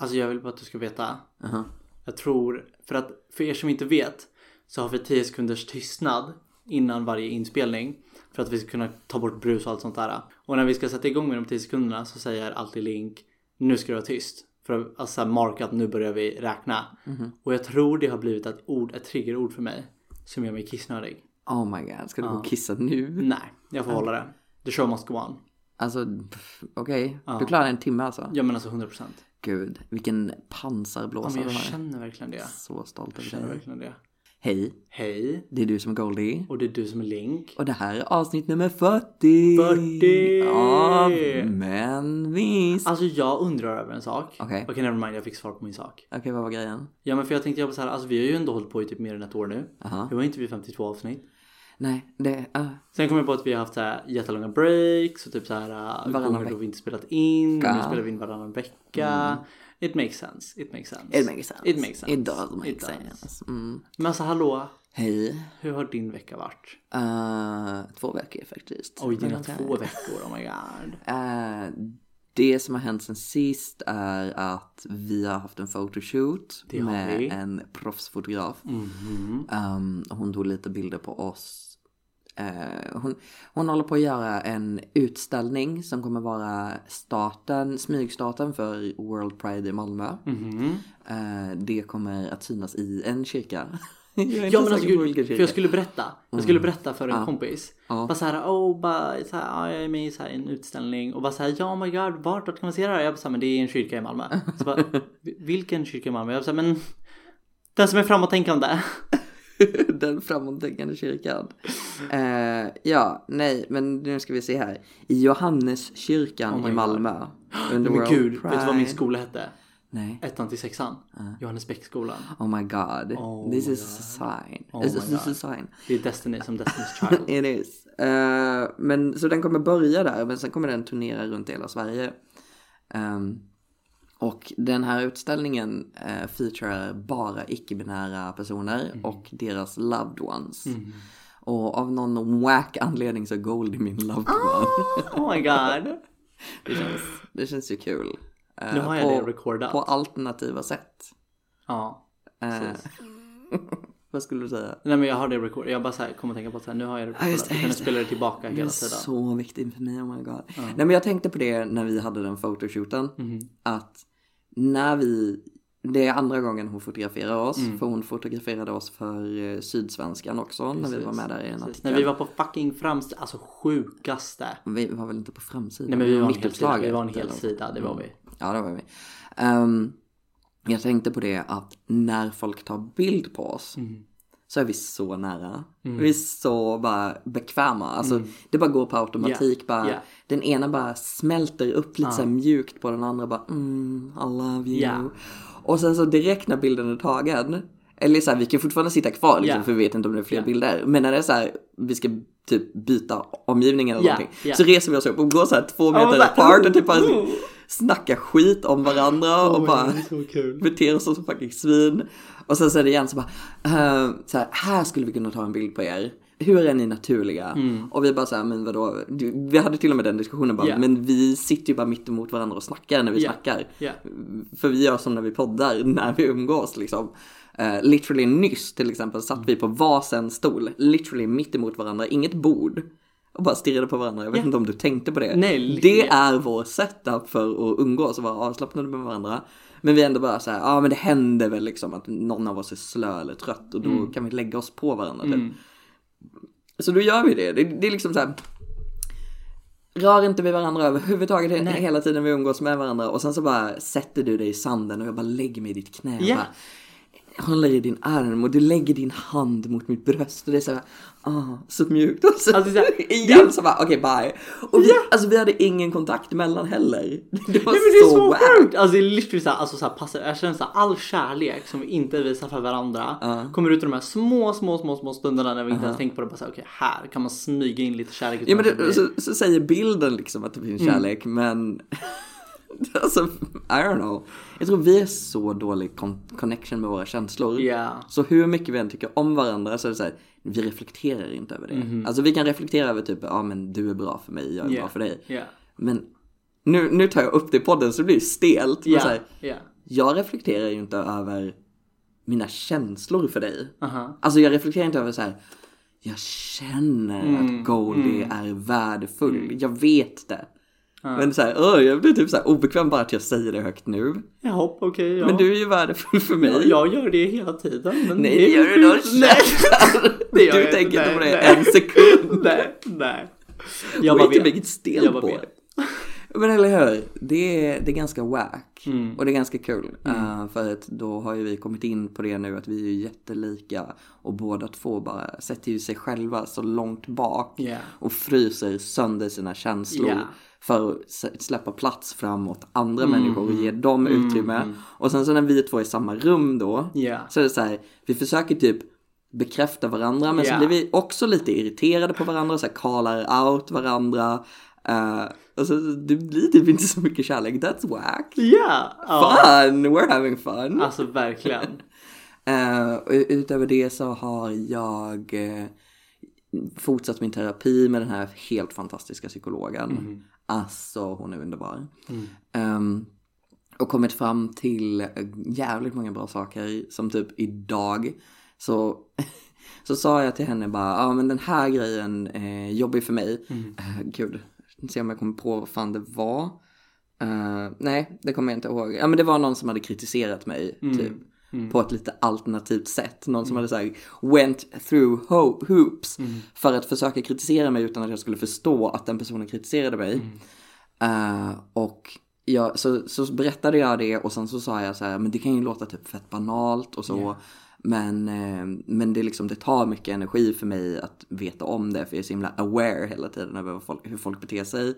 Alltså jag vill bara att du ska veta. Aha. Jag tror, för att för er som inte vet så har vi 10 sekunders tystnad innan varje inspelning. För att vi ska kunna ta bort brus och allt sånt där. Och när vi ska sätta igång med de 10 sekunderna så säger alltid Link nu ska du vara tyst. För att alltså, marka att nu börjar vi räkna. Och jag tror det har blivit ett ord, ett triggerord för mig. Som gör mig kissnödig. Oh my god, ska du gå och kissa nu? Nej, jag får hålla det. The show must go on. Alltså, okej. Du klarar en timme alltså? Ja men alltså 100%. Gud, vilken Ja, pansarblåsare men jag känner verkligen det. Så stolt Jag över känner dig. verkligen det. Hej, Hej. det är du som är Goldie. Och det är du som är Link. Och det här är avsnitt nummer 40! 40! Av Men visst! Alltså jag undrar över en sak. Okej. Okej, never mind. Jag fick svar på min sak. Okej, vad var grejen? Ja, men för jag tänkte jobba så här. Alltså vi har ju ändå hållit på i typ mer än ett år nu. Aha. Vi var inte vid 52 avsnitt. Nej, det... Uh, Sen kom jag på att vi har haft så här jättelånga breaks och typ så här uh, Varannan gånger då vecka. vi inte spelat in. Vecka. Nu spelar vi in varannan vecka. It makes sense. It makes sense. it makes sense. It makes sense. It does make It does. sense. Mm. Men alltså hallå. Hej. Hur har din vecka varit? Uh, två veckor faktiskt. Oj, dina två veckor. Oh my god. Eh, det som har hänt sen sist är att vi har haft en photoshoot med vi. en proffsfotograf. Mhm. Um, hon tog lite bilder på oss. Eh, hon, hon håller på att göra en utställning som kommer vara starten, smygstarten för World Pride i Malmö. Mhm. Eh, det kommer att synas i en kyrka. Jag är inte Ja men alltså gud, för jag skulle berätta. Jag skulle berätta för en kompis. Ja. Bara såhär, oh, bara, så här, ja, jag är med i så här, en utställning. Och bara såhär, ja oh my god, vart, vart kan man se det här? Jag bara såhär, men det är en kyrka i Malmö. Så bara, vilken kyrka i Malmö? Jag bara såhär, men den som är framåtänkande. Den framåttänkande kyrkan. Eh, ja, nej, men nu ska vi se här. I Johanneskyrkan Oh i God. Malmö. Under Men World gud, vet du vad min Pride. skola hette? Nej. Ettan till sexan. Johannesbäcksskolan. Oh my god. Oh this my is a sign. Oh this, is, God. a sign. Det är Destiny som Destiny's Child. It is. Eh, men så den kommer börja där, men sen kommer den turnera runt hela Sverige. Ehm, och den här utställningen uh, featurear bara icke-binära personer Mm. och deras loved ones. Och av någon wack anledning så är Goldie min loved one. Oh my god. Det känns, det känns ju kul. Eh, Nu har jag på, det recordat. På alternativa sätt. Ja. Eh, Precis. vad skulle du säga? Nej men jag har det recordat. Jag bara såhär, kommer att tänka på att så här, nu har jag det Ja, just recordat. det, Jag kan just det. spela det tillbaka Det är hela tiden. så viktigt för mig, oh my god. Nej men jag tänkte på det när vi hade den fotoshooten. Mhm. Att när vi, det är andra gången hon fotograferar oss. Mm. För hon fotograferade oss för eh, Sydsvenskan också när vi var med där i en Precis. artikel. När vi var på fucking framsidan, alltså sjukaste. Vi var väl inte på framsidan? Nej men vi var en hel sida, vi var en hel sida, det var vi. Ja, det var vi. Ehm, jag tänkte på det att när folk tar bild på oss Mm. så är vi så nära. Vi är så bara bekväma. Alltså det bara går på automatik. Yeah, Bara, yeah. Den ena bara smälter upp lite så här mjukt på den andra bara mm, I love you. Yeah. Och sen så direkt när bilden är tagen. Eller så här, vi kan fortfarande sitta kvar liksom, för vi vet inte om det är fler bilder. Men när det är så här, vi ska typ byta omgivning eller Yeah, någonting. Så reser vi oss upp och går så här två meter bara, apart och typ bara oh. Snackar skit om varandra och bara beter oss som fucking svin. Och sen så är det igen så bara, eh, så här, här skulle vi kunna ta en bild på er. Hur är ni naturliga? Och vi bara så här, men vadå? Vi hade till och med den diskussionen bara, Yeah. men vi sitter ju bara mitt emot varandra och snackar när vi Yeah. snackar. Yeah. För vi gör som när vi poddar, när vi umgås liksom. Uh, literally nyss till exempel satt vi på varsin stol, literally mitt emot varandra, inget bord. Och bara stirrade på varandra, jag vet Yeah. inte om du tänkte på det. Nej, det yeah. är vår setup för att umgås och vara avslappnade med varandra. Men vi är ändå bara så här, ja ah, men det händer väl liksom att någon av oss är slö eller trött och då Mm. kan vi lägga oss på varandra typ. Så då gör vi det. Det, det är liksom så här. Rör inte vid varandra överhuvudtaget he- hela tiden vi umgås med varandra och sen så bara sätter du dig i sanden och jag bara lägger mig i ditt knä Ja. bara håller i din arm och du lägger din hand mot mitt bröst och det är så här, ah, så mjukt och så, Alltså, så här, igen så bara okej bye. Och vi, alltså vi hade ingen kontakt emellan heller. Det var Nej men det är så, så sjukt! Alltså det är literally såhär, alltså såhär passa, jag känner såhär all kärlek som vi inte visar för varandra kommer ut i de här små, små, små, små stunderna när vi inte ens tänker på det. Bara såhär, okej här kan man smyga in lite kärlek. Ja men det, så, så säger bilden liksom att det finns Mm. kärlek men alltså I don't know. Jag tror vi är så dålig con- connection med våra känslor. Ja. Så hur mycket vi än tycker om varandra så är det så här, vi reflekterar inte över det. Alltså vi kan reflektera över typ, ja men du är bra för mig, jag är Ja. bra för dig. Ja. Men nu, nu tar jag upp det i podden så det blir stelt. Men så här, Ja. jag reflekterar ju inte över mina känslor för dig. Aha. Alltså jag reflekterar inte över så här. Jag känner Mm, att Goldie mm. är värdefull. Jag vet det. Ja. Men så här, jag blir typ så här obekväm bara att jag säger det högt nu. Jaha, okej. ja. Men du är ju värdefull för mig. Ja, jag gör det hela tiden. Men Nej, det gör du då. Nej, Du tänker inte. på det nej. en sekund. Nej, nej. Jag bara vet. it still Jag vet. Men eller hur, det är, det är ganska wack. Mm. Och det är ganska kul. Uh, för att då har ju vi kommit in på det nu att vi är ju jättelika. Och båda två bara sätter ju sig själva så långt bak. Ja. Och fryser sönder sina känslor. Ja. För att släppa plats framåt andra Mm. människor och ge dem utrymme. Och sen så när vi två är i samma rum då. Ja. Så är det så här, vi försöker typ bekräfta varandra men Ja. så blir vi också lite irriterade på varandra, så här callar out varandra. Uh, alltså det blir typ inte så mycket kärlek, that's whack. Ja. Fun, we're having fun. Alltså verkligen. Och utöver det så har jag eh, fortsatt min terapi med den här helt fantastiska psykologen. Alltså hon är underbar. Ehm, och kommit fram till jävligt många bra saker som typ idag så så sa jag till henne bara, ja men den här grejen är jobbig för mig. Eh, gud, se om jag kommer på vad fan det var. Eh, nej, det kommer jag inte ihåg. Ja men det var någon som hade kritiserat mig typ. På ett lite alternativt sätt. Någon som hade såhär went through ho- hoops. För att försöka kritisera mig utan att jag skulle förstå att den personen kritiserade mig. Eh, och jag, så, så berättade jag det och sen så sa jag så här, men det kan ju låta typ fett banalt och så. Men, eh, men det, liksom, det tar mycket energi för mig att veta om det. För jag är så himla aware hela tiden över folk, hur folk beter sig.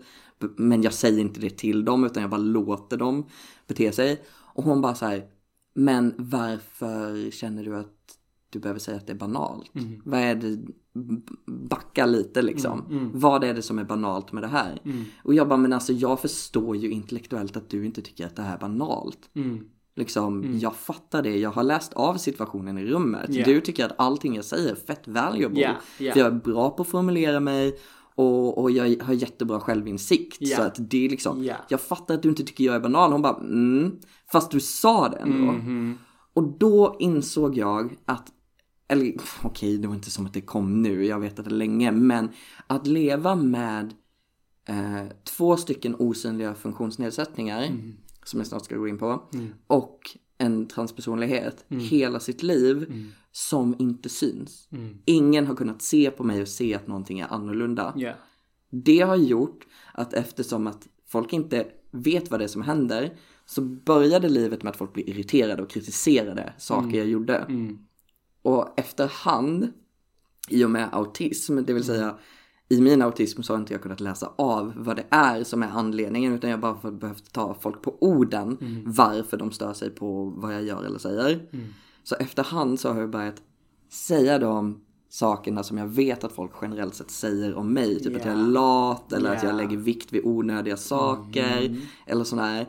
Men jag säger inte det till dem utan jag bara låter dem bete sig. Och hon bara så här, men varför känner du att du behöver säga att det är banalt? Vad är det, backa lite liksom. Vad är det som är banalt med det här? Och jag bara, men alltså jag förstår ju intellektuellt att du inte tycker att det här är banalt. Mm. Liksom, jag fattar det. Jag har läst av situationen i rummet. Ja. Du tycker att allting jag säger är fett valuable. Ja, ja. För jag är bra på att formulera mig och, och jag har jättebra självinsikt. Ja. Så att det är liksom, Ja. jag fattar att du inte tycker jag är banal. Hon bara, mm, fast du sa det ändå. Mhm. Och då insåg jag att, eller okej, det var inte som att det kom nu, jag vet att det länge, men att leva med eh, två stycken osynliga funktionsnedsättningar, som jag snart ska gå in på, och en transpersonlighet hela sitt liv som inte syns. Ingen har kunnat se på mig och se att någonting är annorlunda. Ja. Det har gjort att eftersom att folk inte vet vad det är som händer så började livet med att folk blev irriterade och kritiserade saker jag gjorde. Mm. Och efterhand, i och med autism, det vill säga i min autism så har inte jag kunnat läsa av vad det är som är anledningen utan jag bara har behövt ta folk på orden varför de stör sig på vad jag gör eller säger. Så efterhand så har jag börjat säga de sakerna som jag vet att folk generellt sett säger om mig. Typ att jag är lat eller att jag Ja. lägger vikt vid onödiga saker eller sådär.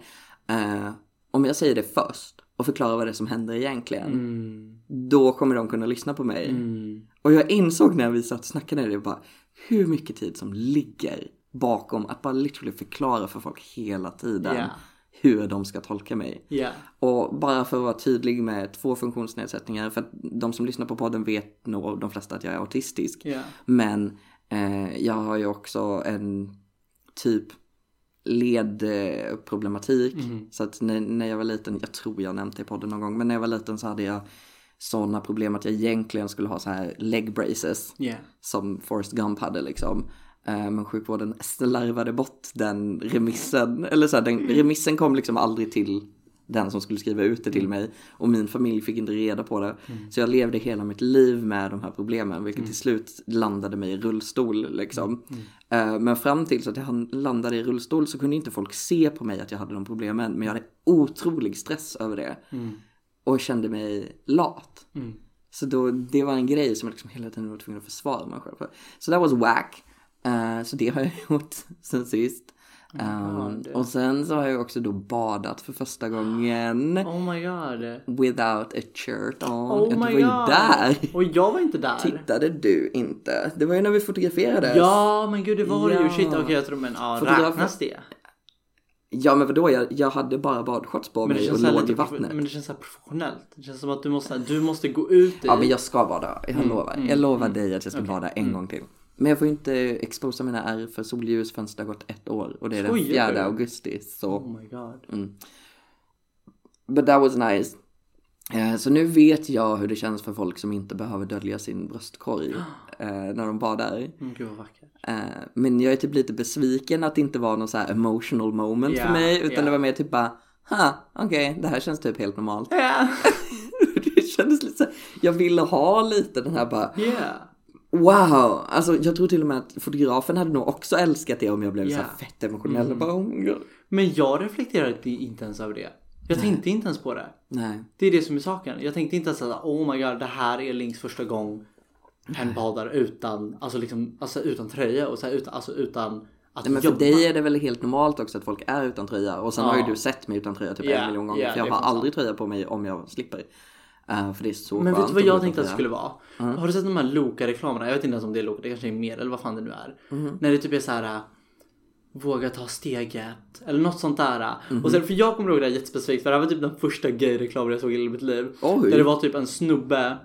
Eh, om jag säger det först och förklarar vad det är som händer egentligen. Mm. Då kommer de kunna lyssna på mig. Mm. Och jag insåg när vi satt och snackade det bara hur mycket tid som ligger bakom att bara literally förklara för folk hela tiden Ja. hur de ska tolka mig. Ja. Och bara för att vara tydlig med två funktionsnedsättningar, för att de som lyssnar på podden vet nog de flesta att jag är autistisk. Ja. Men eh, jag har ju också en typ ledproblematik. Så att när, när jag var liten, jag tror jag nämnt det i podden någon gång, men när jag var liten så hade jag sådana problem att jag egentligen skulle ha så här leg braces Ja. som Forrest Gump hade liksom. Eh, Men sjukvården slarvade bort den remissen. Eller så här, den remissen kom liksom aldrig till den som skulle skriva ut det till mig. Och min familj fick inte reda på det. Så jag levde hela mitt liv med de här problemen. Vilket till slut landade mig i rullstol liksom. Eh, Men fram tills att jag landade i rullstol så kunde inte folk se på mig att jag hade de problemen. Men jag hade otrolig stress över det. Och kände mig lat. Mm. Så då, det var en grej som jag liksom hela tiden var tvungen att försvara mig själv för. Så that was whack. Eh, så det har jag gjort sen sist. Um, det- och sen så har jag också då badat för första gången. Oh my god. Without a shirt on. Oh Ja, my du var ju god. där. Och jag var inte där. Tittade du inte? Det var ju när vi fotograferades. Ja men gud det var det ju. Ja. Shit okej jag tror men ja räknas det? Ja men vadå, jag, jag hade bara badshorts på Men mig och låg i vattnet. men det känns så professionellt. Det känns som att du måste, du måste gå ut i... Ja men jag ska bada, jag lovar. mm, jag lovar dig att jag ska bada en gång till. Men jag får inte exposa mina ärr för solljus förrän det har gått ett år och det är den Skojar 4 du? augusti. Så, Oh my god. but that was nice. Eh, Så nu vet jag hur det känns för folk som inte behöver dölja sin bröstkorg när de badar. Mm, gud vad vackert. Eh, Men jag är typ lite besviken att det inte var någon så emotional moment Ja, för mig. Utan ja. det var mer typ bara, ha, okej, det här känns typ helt normalt. Ja. det kändes lite så jag ville ha lite den här bara, Yeah. wow. Alltså jag tror till och med att fotografen hade nog också älskat det om jag blev så Ja. här fett emotionell. Och bara, oh. Men jag reflekterade inte ens över det. Jag tänkte inte ens på det. Nej. Det är det som är saken. Jag tänkte inte ens att oh my god, det här är Links första gång en badar utan, alltså liksom, alltså utan tröja och så här, utan, alltså utan att Nej, men för jobba. dig är det väl helt normalt också att folk är utan tröja. Och sen Ja. har ju du sett mig utan tröja typ Ja, en miljon gånger. ja, för jag har aldrig tröja på mig om jag slipper. Eh, för det är så Men vet du vad jag tänkte att det skulle vara? Har du sett de här Loka-reklamerna? Jag vet inte ens om det är Loka, det kanske är mer eller vad fan det nu är. Mhm. När det typ är så här. äh, Våga ta steget eller något sånt där. Mhm. Och sen, för jag kommer ihåg det här jättespecifikt för det här var typ den första gay-reklamen jag såg i hela mitt liv. Oj. Där det var typ en snubbe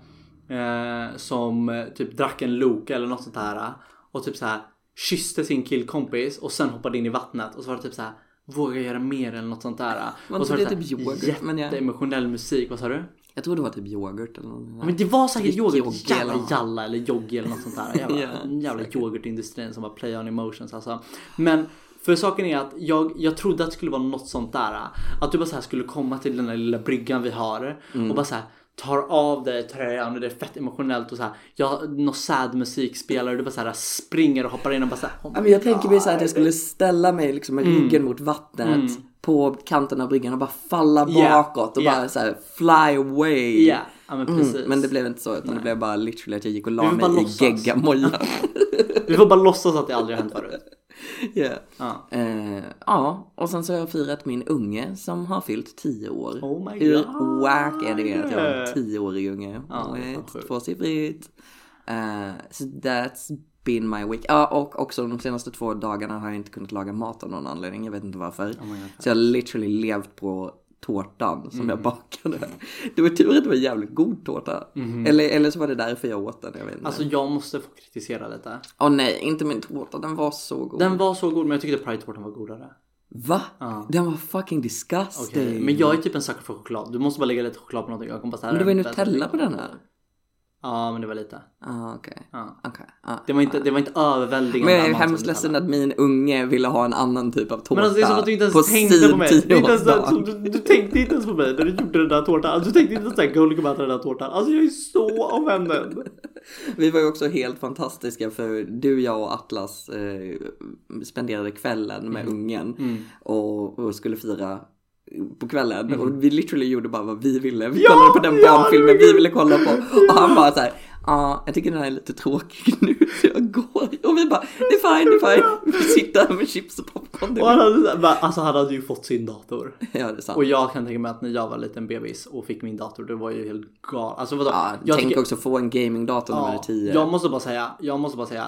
eh, som eh, typ drack en Loka eller något sånt där. Och typ så här kysste sin killkompis och sen hoppade in i vattnet och så var det typ så här Våga göra mer eller något sånt där. Var och så var det det typ här yoghurt? Men jag- jätteemotionell musik. Vad sa du? Jag tror det var typ yoghurt eller något. Ja, men det var säkert Drick yoghurt. yoghurt Jävla eller jalla eller joggi eller något sånt där. Jävla, Ja, jävla yoghurtindustrin som var play on emotions alltså. Men för saken är att jag, jag trodde att det skulle vara något sånt där. Att du bara så här skulle komma till den där lilla bryggan vi har Mm. och bara så här tar av dig tröjan och det är fett emotionellt och så här. Jag någon sad musik spelar och du bara så här springer och hoppar in och bara så här. oh Ja, men jag tänker mig så här att jag skulle ställa mig liksom med Mm. ryggen mot vattnet på kanten av bryggan och bara falla Yeah, bakåt och yeah. bara så här fly away. Ja, ja men precis. Mm, men det blev inte så utan det blev bara literally att jag gick och la mig i låtsas. geggamoja. Vi får bara låtsas att det aldrig har hänt förut. yeah. Ja. Eh, ja, och sen så har jag firat min unge som har fyllt 10 år. Oh my Hur God. wack är det att jag har en 10-årig unge? Ja, tvåsiffrigt. Uh, så that's been my week. Ja, och också de senaste två dagarna har jag inte kunnat laga mat av någon anledning. Jag vet inte varför. Oh så jag har literally levt på tårtan som Mm. jag bakade. Det var tur att det var jävligt god tårta. Eller, eller så var det därför jag åt den. Jag vet inte. Alltså jag måste få kritisera lite. Åh nej, inte min tårta. Den var så god. Den var så god men jag tyckte Pride-tårtan var godare. Va? Ja. Den var fucking disgusting. Okej, Men jag är typ en sucker för choklad. Du måste bara lägga lite choklad på någonting. Jag kommer bara så här, Men det var ju Nutella på den här. Ja, men det var lite. Ah, okej. Ja. Okej. Ah. Det var inte, det var inte överväldigande. Men jag är hemskt ledsen att min unge ville ha en annan typ av tårta. Men alltså det är som att du inte på ens tänkte sin på mig. Är inte ens du, du tänkte inte ens på mig när du gjorde den där tårtan. Alltså, du tänkte inte ens såhär gullig about den där tårtan. Alltså jag är så avvänd. Vi var ju också helt fantastiska för du, jag och Atlas eh, spenderade kvällen med Mm. ungen och, och skulle fira på kvällen och vi literally gjorde bara vad vi ville. Vi Mm. Ja, kollade på den ja, barnfilmen vi ville kolla på och han bara så här. Ja, jag tycker den här är lite tråkig nu så jag går. Och vi bara, det är fine, det är fine. Vi sitter här med chips och popcorn. Och han hade, alltså han hade ju fått sin dator. Ja, det är sant. Och jag kan tänka mig att när jag var liten bebis och fick min dator, det var ju helt galet. Alltså vadå? Ja, jag tänk tycker- också få en gamingdator när man är 10. Jag måste bara säga, jag måste bara säga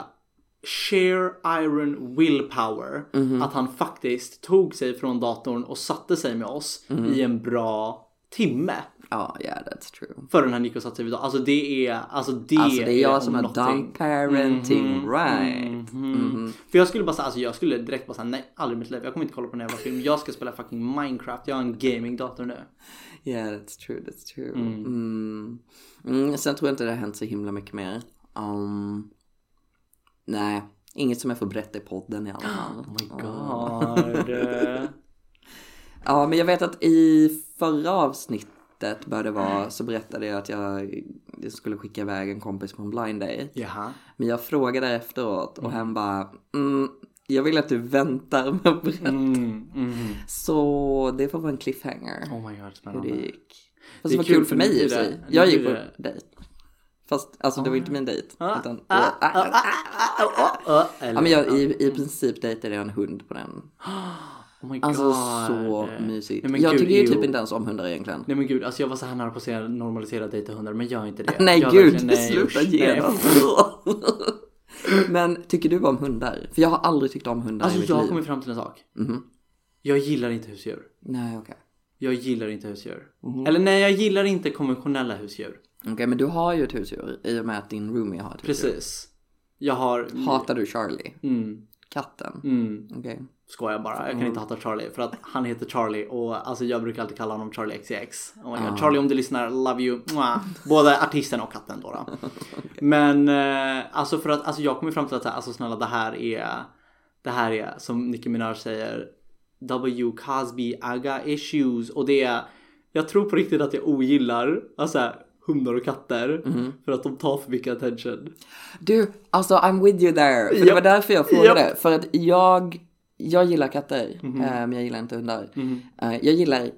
sheer iron willpower. Mhm. Att han faktiskt tog sig från datorn och satte sig med oss Mhm. i en bra timme. Ja, yeah, that's true. Förrän han gick och satte sig vid datorn. Alltså det är, alltså det, Alltså det är jag om som har done parenting right. Mhm. För jag skulle bara säga, alltså jag skulle direkt bara säga nej, aldrig i mitt liv. Jag kommer inte kolla på en jävla film. Jag ska spela fucking Minecraft. Jag har en gamingdator nu. Yeah, that's true, that's true. Mm. Mm, sen tror jag inte det har hänt så himla mycket mer. Um, nej, inget som jag får berätta i podden i alla fall. Oh my god. Ja, men jag vet att i förra avsnittet bör det vara så berättade jag att jag, skulle skicka iväg en kompis på en blind date. Jaha. Men jag frågade efteråt och han bara mm, jag vill att du väntar med att berätta. Mm, mm. Så det får vara en cliffhanger. Oh my god, hur spännande. det gick. Fast Det det, var kul kul för för mig i sig. Jag gick på dejt. Fast alltså det var inte min dejt. Ah, Utan, ah, ah, ah, ah, ah, ah, Ja eller- men jag, i, i princip dejtade jag en hund på den. Oh my Alltså god. så mysigt. Nej, jag gud, tycker ju typ inte ens om hundar egentligen. Nej men gud, alltså jag var så här nära på att säga normalisera dejta hundar men gör inte det. Nej jag gud, nej, sluta genast. Men tycker du om hundar? För jag har aldrig tyckt om hundar i Alltså mitt jag har kommit fram till en sak. Mhm. Jag gillar inte husdjur. Nej, okej. Jag gillar inte husdjur. Mhm. Eller nej, jag gillar inte konventionella husdjur. Okej, men du har ju ett husdjur i och med att din roomie har ett husdjur. Precis. Jag har... Hatar du Charlie? Mm, Katten? mm. Okej. Skojar bara, jag kan inte hata Charlie för att han heter Charlie och alltså jag brukar alltid kalla honom Charlie XCX. Oh God. Charlie om du lyssnar, love you. Mwah. Både artisten och katten då. då. Men eh, alltså för att alltså jag kommer fram till att alltså snälla det här är det här är som Nicki Minaj säger W Cosby Aga issues och det är jag tror på riktigt att jag ogillar alltså hundar och katter för att de tar för mycket attention. Du, alltså I'm with you there. För det Japp. var därför jag frågade. För att jag, jag gillar katter, eh, men jag gillar inte hundar. Eh, jag gillar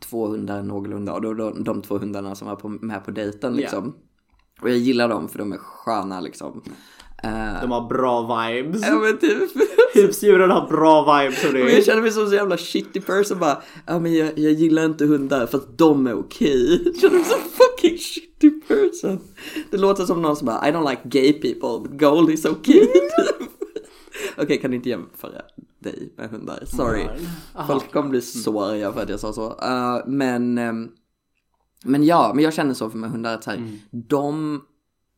två hundar någorlunda och då de, de två hundarna som var på, med på dejten liksom. Och jag gillar dem för de är sköna liksom. Eh, De har bra vibes. ja men typ. Husdjuren har bra vibes och Och jag det. känner mig som en så jävla shitty person bara, ja men jag, jag gillar inte hundar för att de är okej. Jag känner mig som fucking shitty person. Det låter som någon som bara, I don't like gay people, but gold is okay. Okej, kan du inte jämföra dig med hundar? Sorry. Aha. Folk kommer bli så arga för att jag sa så. Uh, men, ehm, men ja, men jag känner så för med hundar att så här, de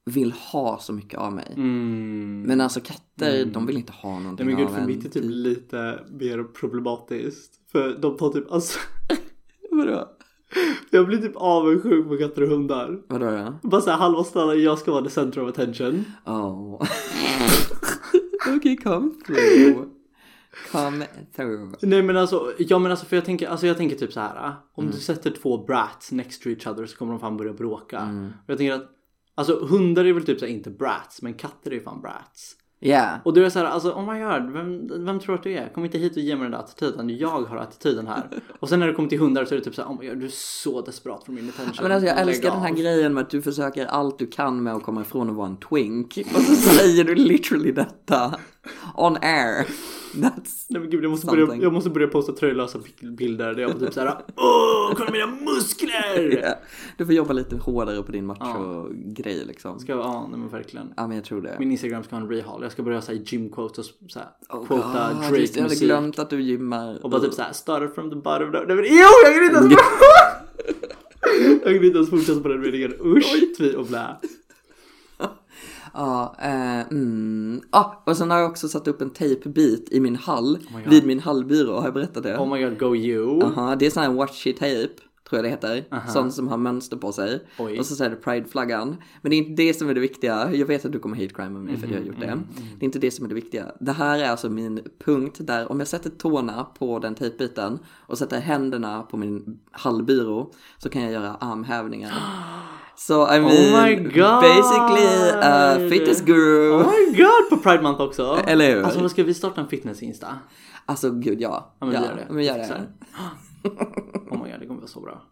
vill ha så mycket av mig. Mm. Men alltså katter, de vill inte ha någonting Nej men gud av för mitt är typ lite mer problematiskt. För de tar typ alltså. Vadå? Jag blir typ avundsjuk på katter och hundar. Vadå då? Bara såhär halva ställen jag ska vara the center of attention. Oh. Okej, come through. Come through. Nej men alltså, ja men alltså för jag tänker, alltså jag tänker typ så här. Om du sätter två brats next to each other så kommer de fan börja bråka. Och jag tänker att, alltså hundar är väl typ så här, inte brats men katter är ju fan brats. Yeah. Och du är så här, alltså oh my god, vem, vem tror att du är? Kom inte hit och ge mig den där attityden, jag har attityden här. Och sen när det kommer till hundar så är det typ så här, oh my god, du är så desperat för min attention. Men alltså jag älskar den här grejen med att du försöker allt du kan med att komma ifrån att vara en twink. Och så säger du literally detta. On air. That's... Nej men gud jag måste, börja, Something. jag måste börja posta tröjlösa bilder där jag var typ såhär Åh, kolla mina muskler! Yeah. Du får jobba lite hårdare på din macho-grej liksom. Ska jag, ja nej men verkligen. Ja men jag tror det. Min Instagram ska ha en rehaul. Jag ska börja säga gym quotes och såhär Oh quota Drake det, jag hade musik. glömt att du gymmar. Och bara typ såhär started from the bottom. Nej men jo, jag kan inte ens Jag kan inte ens fortsätta på den meningen. Usch, tvi och blä. Ja, eh, mm. ah, och sen har jag också satt upp en tejpbit i min hall, God. vid min hallbyrå, har jag berättat det? Oh my god, go you. Jaha, det är sån här watchy tape, tror jag det heter. Sån som har mönster på sig. Oj. Och så är det prideflaggan. Men det är inte det som är det viktiga. Jag vet att du kommer hate crime med mig för att jag har gjort det. Det är inte det som är det viktiga. Det här är alltså min punkt där om jag sätter tårna på den tejpbiten och sätter händerna på min hallbyrå så kan jag göra armhävningar. Så I mean, Oh my God. basically a fitness guru. Oh my god, på Pride Month också. Eller hur? Alltså ska vi starta en fitness-insta? Alltså gud ja. Ja men ja, vi gör det. Men gör det. Oh my god, det kommer vara så bra.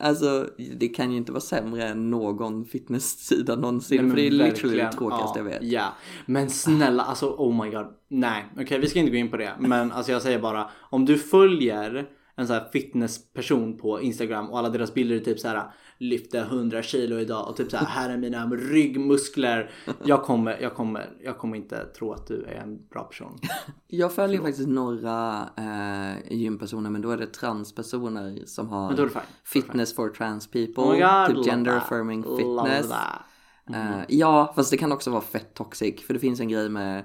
Alltså det kan ju inte vara sämre än någon fitnesssida någonsin. Nej, för det är literally det tråkigaste ja, jag vet. Ja, men snälla alltså oh my god. Nej, okej vi ska inte gå in på det. Men alltså jag säger bara om du följer en sån här fitnessperson på Instagram och alla deras bilder är typ så här lyfta 100 kilo idag och typ så här här är mina ryggmuskler. Jag kommer, jag kommer, jag kommer inte tro att du är en bra person. Jag följer faktiskt några eh, gympersoner men då är det transpersoner som har fitness for trans people. Oh god, typ gender that. affirming fitness. Eh, ja, fast det kan också vara fett toxic. För det finns en grej med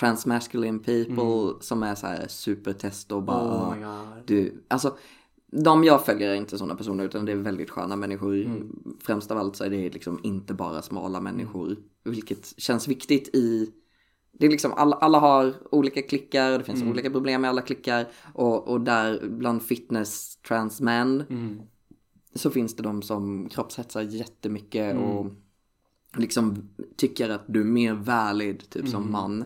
transmasculine people som är så här supertest och bara... Mm. Oh. Du, alltså, de jag följer är inte sådana personer utan det är väldigt sköna människor. Mm. Främst av allt så är det liksom inte bara smala människor. Vilket känns viktigt i... Det är liksom alla, alla har olika klickar och det finns Mm. olika problem med alla klickar. Och, och där bland fitness transmän Mm. så finns det de som kroppshetsar jättemycket Mm. och liksom tycker att du är mer valid typ Mm. som man.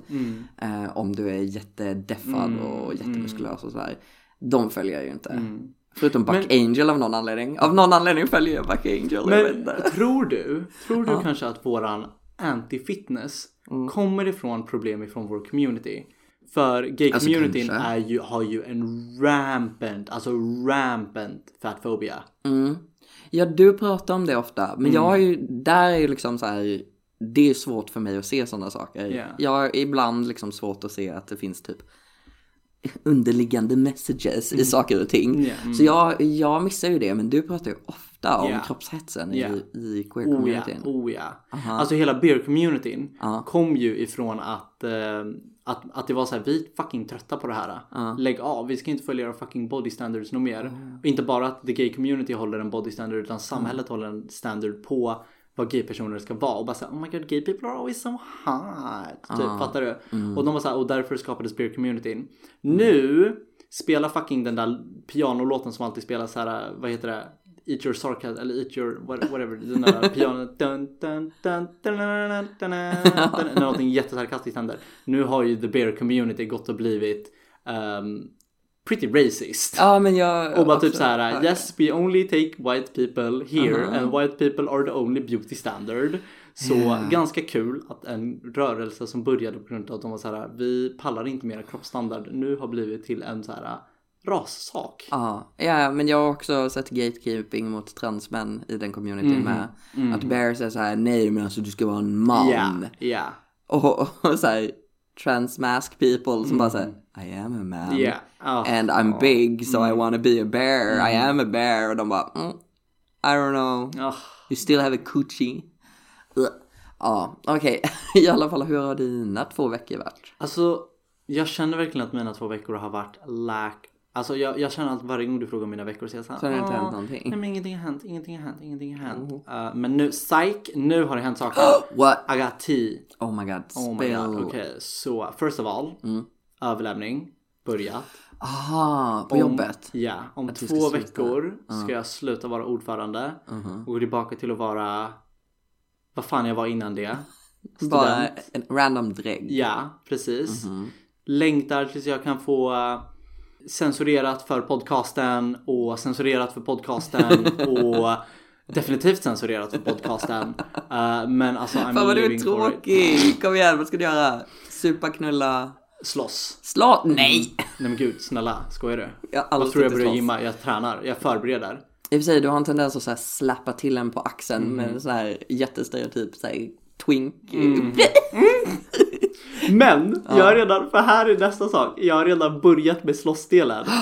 Eh, om du är jättedeffad Mm. och jättemuskulös och sådär. De följer jag ju inte. Förutom Buck Angel av någon anledning. Av någon anledning följer jag Buck Angel. Men tror du, tror du kanske att våran anti-fitness Mm. kommer ifrån problem ifrån vår community? För Alltså, gay-communityn ju, har ju en rampant, alltså rampant fatphobia. Mm. Ja, du pratar om det ofta. Men jag har ju, där är ju liksom så här. Det är svårt för mig att se sådana saker. Ja. Jag har ibland liksom svårt att se att det finns typ underliggande messages i saker och ting. Mm. Ja, mm. Så jag, jag missar ju det, men du pratar ju ofta om Ja. kroppshetsen Ja. i, i Oh ja, queer-communityn. oh ja. Alltså hela beer-communityn Ja. kom ju ifrån att, eh, att, att det var så här, vi är fucking trötta på det här. Lägg av, vi ska inte följa era fucking body standards något mer. Och inte bara att the gay community håller en body standard utan samhället håller en standard på vad gay-personer ska vara och bara såhär oh my god gay people are always so hot. Typ, fattar du? Och de var såhär, och därför skapades beer-communityn. Nu spelar fucking den där pianolåten som alltid spelas så här, vad heter det? Eat your sarcasm eller eat your what- whatever. Den där pianot. Dun, dun, dun, dun, dun, dun, dun, dun, När någonting jättesarkastiskt händer. Nu har ju the bear community gått och blivit um, pretty racist. Ja, men jag... Och bara också typ så här, hört yes we only take white people here and white people are the only beauty standard. Så ganska kul att en rörelse som började på grund av att de var så här, vi pallar inte mera kroppsstandard, nu har blivit till en så här rassak. Ja, ja, men jag har också sett gatekeeping mot transmän i den communityn Mhm. med. Att Bear säger så här, nej men alltså du ska vara en man. Ja, ja, Och, och så här, transmask people som bara säger I am a man. ja. Ja. And I'm big so Mm. I wanna be a bear. I am a bear. Och de bara, mm, I don't know. Ah. You still have a coochie. Ugh. Ja, okej. I alla fall, hur har dina två veckor varit? Alltså, jag känner verkligen att mina två veckor har varit lack. Alltså jag, jag känner att varje gång du frågar mina veckor så är jag såhär. Så har det inte "Ah, hänt någonting." Nej men ingenting har hänt, ingenting har hänt, ingenting har hänt. Uh, men nu, psych, nu har det hänt saker. What? I got tea. Oh my god, Oh my spill. god. Okej, så first of all. Överlämning. Börjat. Aha, på Om- jobbet? Ja, om två veckor ska jag sluta vara ordförande. Och gå tillbaka till att vara vad fan jag var innan det. Bara Student. en random drägg. Ja, precis. Mhm. Längtar tills jag kan få eh, censurerat för podcasten och censurerat för podcasten och definitivt censurerat för podcasten. Eh, men alltså I'm Fan vad du är tråkig! Kom igen, vad ska du göra? Supa, knulla, Slåss. slå? Nej! Nej men gud, snälla, skojar du? Jag Vad tror jag börjar slåss. gymma? Jag tränar, jag förbereder. I och för sig, du har en tendens att så här slappa till en på axeln Mm. med en sån här jättestereotyp så här twink. Mm. Men jag har redan, för här är nästa sak. Jag har redan börjat med slåssdelen.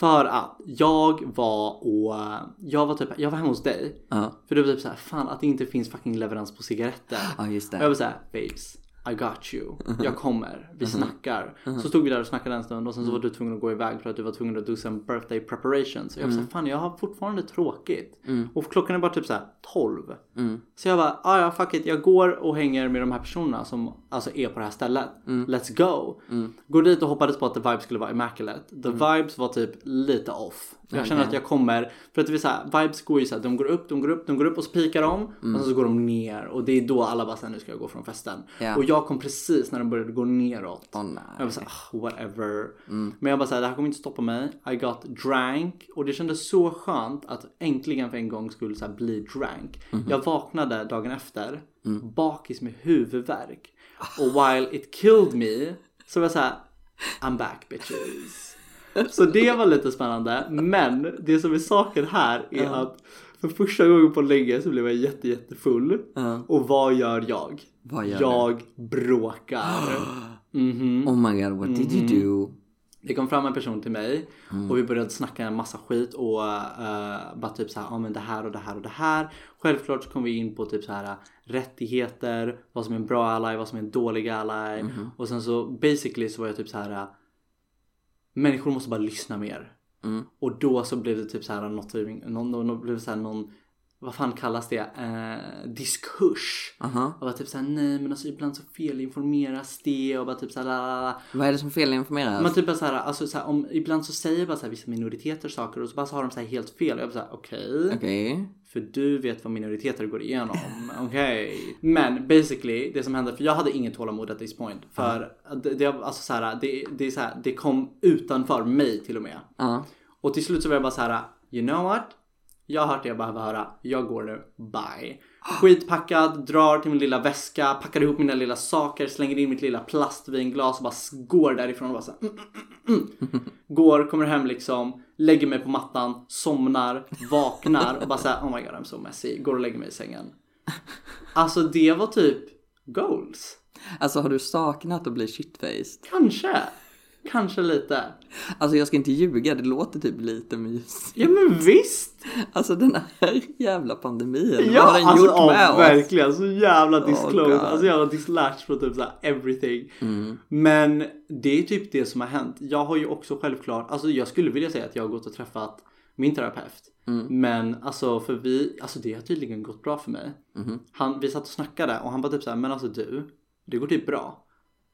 För att jag var och jag var typ, jag var hemma hos dig. Ja, För det var typ såhär, fan att det inte finns fucking leverans på cigaretter. ja just Och jag det. var såhär, babes, I got you. Mhm. Jag kommer, vi snackar. Så stod vi där och snackade en stund och sen så var du tvungen att gå iväg för att du var tvungen att do some birthday preparations. Och jag var såhär, fan jag har fortfarande tråkigt. Och klockan är bara typ såhär 12. Så jag bara, ah, ja fuck it, jag går och hänger med de här personerna som alltså är på det här stället. Let's go. Går dit och hoppades på att the vibes skulle vara immaculate. The vibes var typ lite off. Jag känner att jag kommer, för att det vill säga vibes går ju såhär, de går upp, de går upp, de går upp och så pikar de och sen så går de ner och det är då alla bara säger nu ska jag gå från festen. Ja. Och jag kom precis när de började gå neråt. Åh nej. Jag var såhär, ah, whatever. Men jag bara såhär, det här kommer inte stoppa mig. I got drank. Och det kändes så skönt att äntligen för en gång skulle så bli drank. Jag vaknade dagen efter, bakis med huvudvärk. Och while it killed me, så var jag såhär, I'm back bitches. Så det var lite spännande. Men det som är saken här är att för första gången på länge så blev jag jätte, jättefull. Och vad gör jag? Vad gör jag bråkar. Mhm. Oh my god, what did you do? Det kom fram en person till mig Mm. och vi började snacka en massa skit och uh, bara typ så här, ja men det här och det här och det här. Självklart så kom vi in på typ så här rättigheter, vad som är en bra ally, vad som är en dålig ally. Mm-hmm. Och sen så basically så var jag typ så här. Människor måste bara lyssna mer. Mm. Och då så blev det typ så här något, någon, någon, någon, blev så här någon vad fan kallas det? Eh, diskurs. Aha. Och bara typ såhär, nej men alltså ibland så felinformeras det och bara typ såhär, la, la, la. Vad är det som felinformeras? Men typ bara såhär, alltså såhär, om, ibland så säger bara såhär vissa minoriteter saker och så bara så har de såhär helt fel. Och jag bara såhär, okej. Okej. För du vet vad minoriteter går igenom. Okej. Men basically, det som hände, för jag hade inget tålamod at this point. För det, det, alltså såhär, det, det, är såhär, det kom utanför mig till och med. Ja. Och till slut så var jag bara så här: you know what? Jag har hört det jag behöver höra. Jag går nu. Bye. Skitpackad, drar till min lilla väska, packar ihop mina lilla saker, slänger in mitt lilla plastvinglas och bara går därifrån och bara så här, mm, mm, mm, mm. Går, kommer hem liksom, lägger mig på mattan, somnar, vaknar och bara såhär oh my god I'm so messy. Går och lägger mig i sängen. Alltså det var typ goals. Alltså har du saknat att bli shitfaced? Kanske. Kanske lite. Alltså jag ska inte ljuga, det låter typ lite mysigt. Ja men visst! Alltså den här jävla pandemin, Ja, vad har den alltså, gjort ja, med oss? verkligen. Så jävla disclosed. God. alltså jävla dislatched på typ såhär everything. Men det är typ det som har hänt. Jag har ju också självklart, alltså jag skulle vilja säga att jag har gått och träffat min terapeut. Men alltså för vi, alltså det har tydligen gått bra för mig. Han, vi satt och snackade och han bara typ såhär, men alltså du, det går typ bra.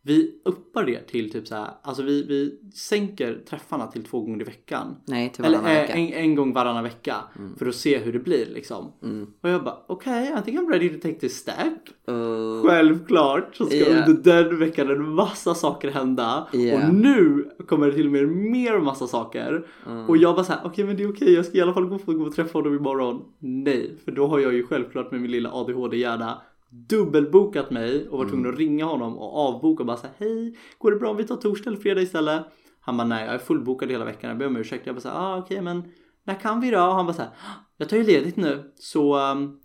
Vi uppar det till typ såhär, alltså vi, vi sänker träffarna till två gånger i veckan. Nej, till Eller varannan eh, vecka. en, en gång varannan vecka för att se hur det blir liksom. Och jag bara okej, I think I'm ready to take this step. Uh, Självklart så ska Yeah. under den veckan en massa saker hända. Yeah. Och nu kommer det till och med mer massa saker. Och jag bara såhär, okej men det är okej, jag ska i alla fall gå och träffa honom imorgon. Nej, för då har jag ju självklart med min lilla ADHD-hjärna dubbelbokat mig och var tvungen att ringa honom och avboka och bara säga hej, går det bra om vi tar torsdag eller fredag istället? Han bara nej, jag är fullbokad hela veckan, jag ber om ursäkt. Jag bara såhär, ah, okej men när kan vi då? Och han bara såhär, jag tar ju ledigt nu så um,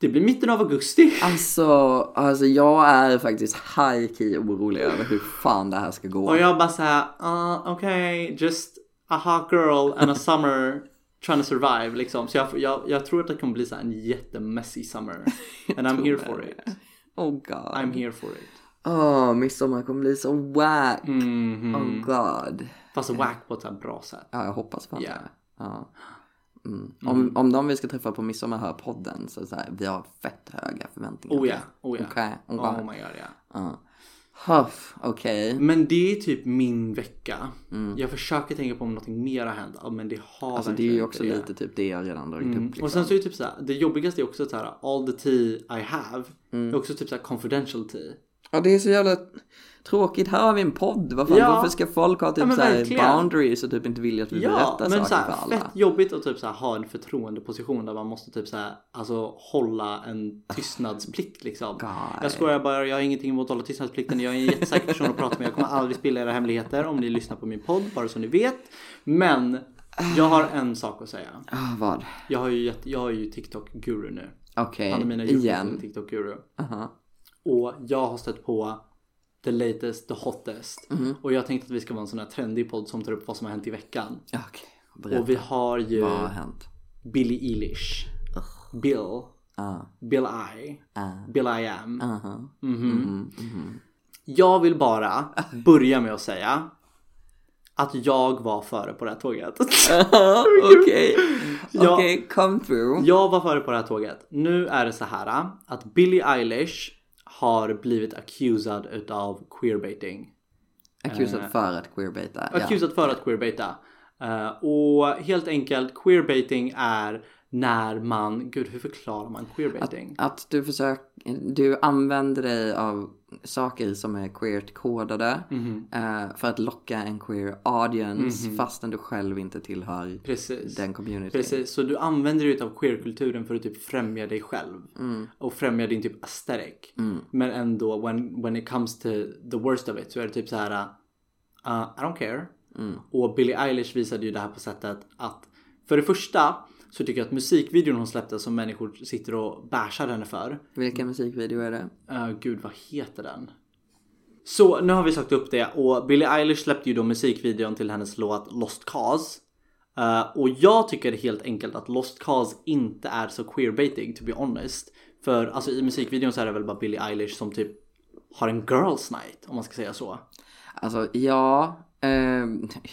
det blir mitten av augusti. Alltså, alltså jag är faktiskt high key orolig över hur fan det här ska gå. Och jag bara såhär, uh, okej, just a hot girl and a summer trying to survive liksom. Så jag, jag, jag tror att det kommer bli så en jättemessy summer. And I'm here for it. Oh god. I'm here for it. Åh, midsommar kommer bli så wack. Mhm. Oh god. Fast wack på ett så bra sätt. Ja, jag hoppas fan Ja. det. Ja. Mm. Om, om de vi ska träffa på midsommar hör podden så, så här, vi har fett höga förväntningar. Oh ja, oh ja. Okej, okej. Oh my god ja. Ja. Huff, okej. Men det är typ min vecka. Jag försöker tänka på om någonting mer har hänt. Men det har Mm. Alltså det är ju också det. lite typ det jag redan dragit Mm. upp. Liksom. Och sen så är det typ såhär, det jobbigaste är också så här, all the tea I have. Mm. är också typ såhär confidential tea. Ja, det är så jävla tråkigt. Här har vi en podd. Vad fan, Ja. varför ska folk ha Ja, typ men så här verkligen. boundaries och typ inte vilja att vi Ja, berättar men saker såhär för alla? fett jobbigt att typ såhär ha en förtroendeposition där man måste typ såhär alltså hålla en tystnadsplikt liksom. God. Jag skojar bara, jag har ingenting emot att hålla tystnadsplikten. Jag är en jättesäker person att prata med. Jag kommer aldrig spilla era hemligheter om ni lyssnar på min podd, bara så ni vet. Men jag har en sak att säga. Ah, vad? Jag har ju, jag har ju TikTok-guru nu. Okej, en igen. TikTok-guru. Aha. Och jag har stött på the latest, the hottest. Mhm. Och jag tänkte att vi ska vara en sån här trendig podd som tar upp vad som har hänt i veckan. Berätta. Och vi har ju Vad har hänt? Billie Eilish. Bill. Ah, Bill I. ah, Bill I am. aha. Mhm. Jag vill bara börja med att säga att jag var före på det här tåget. Okej, Ja. okej, come through. Jag var före på det här tåget. Nu är det så här att Billie Eilish har blivit accusad utav queerbaiting. Accusad för att queerbaita. Ja. Accusad för att queerbaita. Eh, och helt enkelt queerbaiting är när man, gud hur förklarar man queerbaiting? Att du försöker, du använder dig av saker som är queert kodade Mhm. eh, för att locka en queer audience fastän du själv inte tillhör Precis. den communityn. Precis, så du använder dig av queerkulturen för att typ främja dig själv. Och främja din typ aesthetic. Men ändå when, when it comes to the worst of it så är det typ så här. Uh, I don't care. Och Billie Eilish visade ju det här på sättet att för det första så tycker jag att musikvideon hon släppte som människor sitter och bashar henne för. Vilken musikvideo är det? Uh, gud, vad heter den? Så nu har vi sagt upp det och Billie Eilish släppte ju då musikvideon till hennes låt Lost Cause. Uh, och jag tycker helt enkelt att Lost Cause inte är så queerbaiting to be honest. För alltså i musikvideon så är det väl bara Billie Eilish som typ har en girls night om man ska säga så. Alltså ja,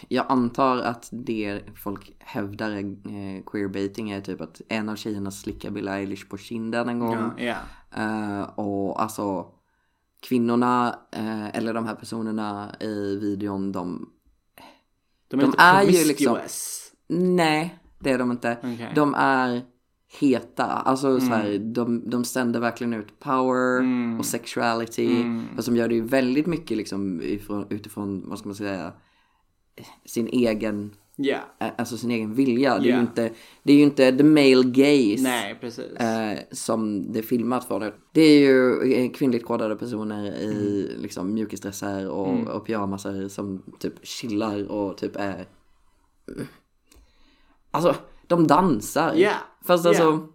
jag antar att det folk hävdar eh, queerbaiting är typ att en av tjejerna slickar Billie Eilish på kinden en gång. Ja, ja. Eh, och alltså kvinnorna eh, eller de här personerna i videon de De är De är ju liksom-. Nej, det är de inte. Okej. De är heta. Alltså så här, de, de sänder verkligen ut power och sexuality. Och som gör det ju väldigt mycket liksom ifrån, utifrån, vad ska man säga, sin egen, eh, alltså sin egen vilja. Det är ju inte, det är ju inte the male gaze. nej precis. Eh, som det är filmat från. Det är ju kvinnligt kodade personer i Mm. liksom mjukisdresser och, och pyjamasar som typ chillar och typ är... Alltså, de dansar. Ja, Fast alltså,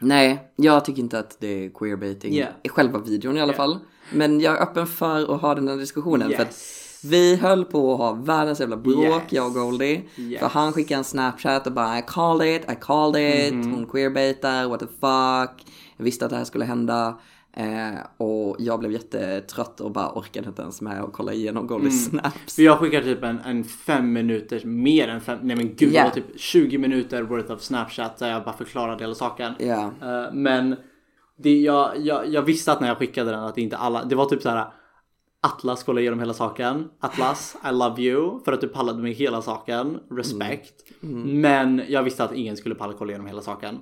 nej, jag tycker inte att det är queerbaiting i själva videon i alla fall. Men jag är öppen för att ha den här diskussionen. För att Yes. Vi höll på att ha världens jävla bråk, Yes. jag och Goldie. Yes. För han skickade en snapchat och bara I called it, I called it, Mhm. hon queerbaitar, what the fuck. Jag visste att det här skulle hända. Eh, och jag blev jättetrött och bara orkade inte ens med att kolla igenom Goldies Mm. snaps. För jag skickade typ en, en fem minuters, mer än fem, nej men gud Ja. det var typ 20 minuter worth of snapchat där jag bara förklarade hela saken. Ja. Eh, men det, jag, jag, jag visste att när jag skickade den att det inte alla, det var typ så här. Atlas kollade igenom hela saken. Atlas, I love you. För att du pallade med hela saken. Respect. Mm. Men jag visste att ingen skulle palla kolla igenom hela saken.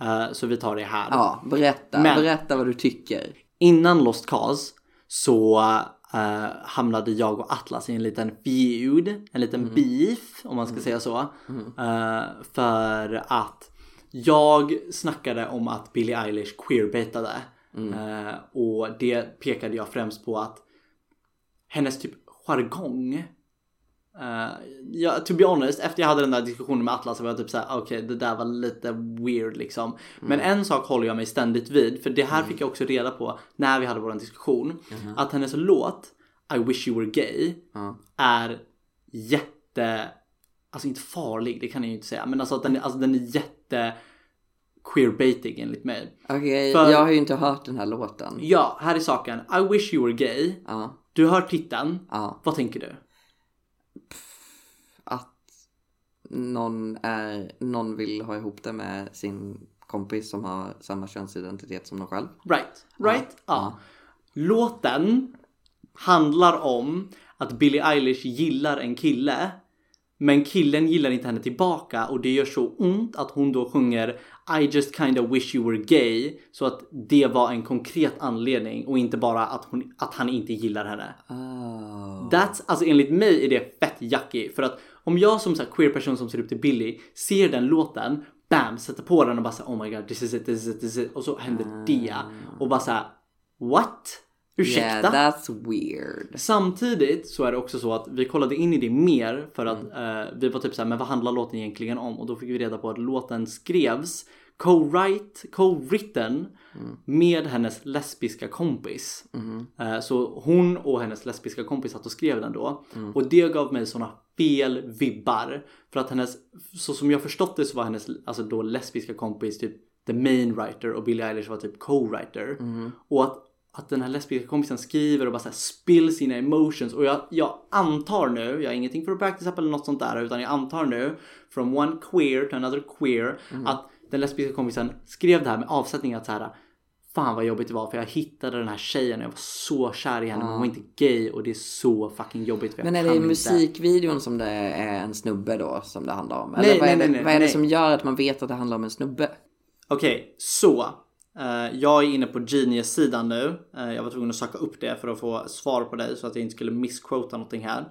Eh, så vi tar det här. Ja, berätta, Men- berätta vad du tycker. Innan Lost Cause så eh, hamnade jag och Atlas i en liten feud, en liten beef om man ska säga så. Eh, för att jag snackade om att Billie Eilish queerbaitade. Eh, och det pekade jag främst på att hennes typ jargong Uh, ja, to be honest, efter jag hade den där diskussionen med Atlas så var jag typ såhär, okej det där var lite weird liksom. Men en sak håller jag mig ständigt vid, för det här fick jag också reda på när vi hade vår diskussion. Att hennes låt I wish you were gay är jätte, alltså inte farlig, det kan jag ju inte säga. Men alltså att den, alltså, den är jätte queerbaiting enligt mig. Okej, För- jag har ju inte hört den här låten. Ja, här är saken. I wish you were gay. Ja, Du hör titeln. ja. Vad tänker du? Att någon, är, någon vill ha ihop det med sin kompis som har samma könsidentitet som de själv. Right, right? Ja. Låten handlar om att Billie Eilish gillar en kille. Men killen gillar inte henne tillbaka och det gör så ont att hon då sjunger I just kinda wish you were gay. Så att det var en konkret anledning och inte bara att, hon, att han inte gillar henne. Oh. That's, alltså enligt mig är det fett yucky. För att om jag som så queer person som ser upp till Billy ser den låten, bam, sätter på den och bara säger oh my god, this is it, this is it, this is it. Och så händer det. Och bara såhär, what? Ursäkta? Yeah, that's weird. Samtidigt så är det också så att vi kollade in i det mer för att eh, vi var typ såhär, men vad handlar låten egentligen om? Och då fick vi reda på att låten skrevs co-write, co-written med hennes lesbiska kompis. Eh, så hon och hennes lesbiska kompis satt och skrev den då. Och det gav mig såna fel vibbar. För att hennes, så som jag förstått det så var hennes alltså då lesbiska kompis typ the main writer och Billie Eilish var typ co-writer. Och att att den här lesbiska kompisen skriver och bara så här spill sina emotions och jag, jag antar nu, jag har ingenting för att practice up eller något sånt där utan jag antar nu from one queer to another queer att den lesbiska kompisen skrev det här med avsättning att så här Fan vad jobbigt det var för jag hittade den här tjejen och jag var så kär i henne men hon var inte gay och det är så fucking jobbigt för jag Men är det i musikvideon som det är en snubbe då som det handlar om? Nej, Eller vad är, nej, det, nej, vad är det nej. som gör att man vet att det handlar om en snubbe? Okej, så. Eh, jag är inne på Genius-sidan nu. Eh, jag var tvungen att söka upp det för att få svar på dig så att jag inte skulle missquota någonting här.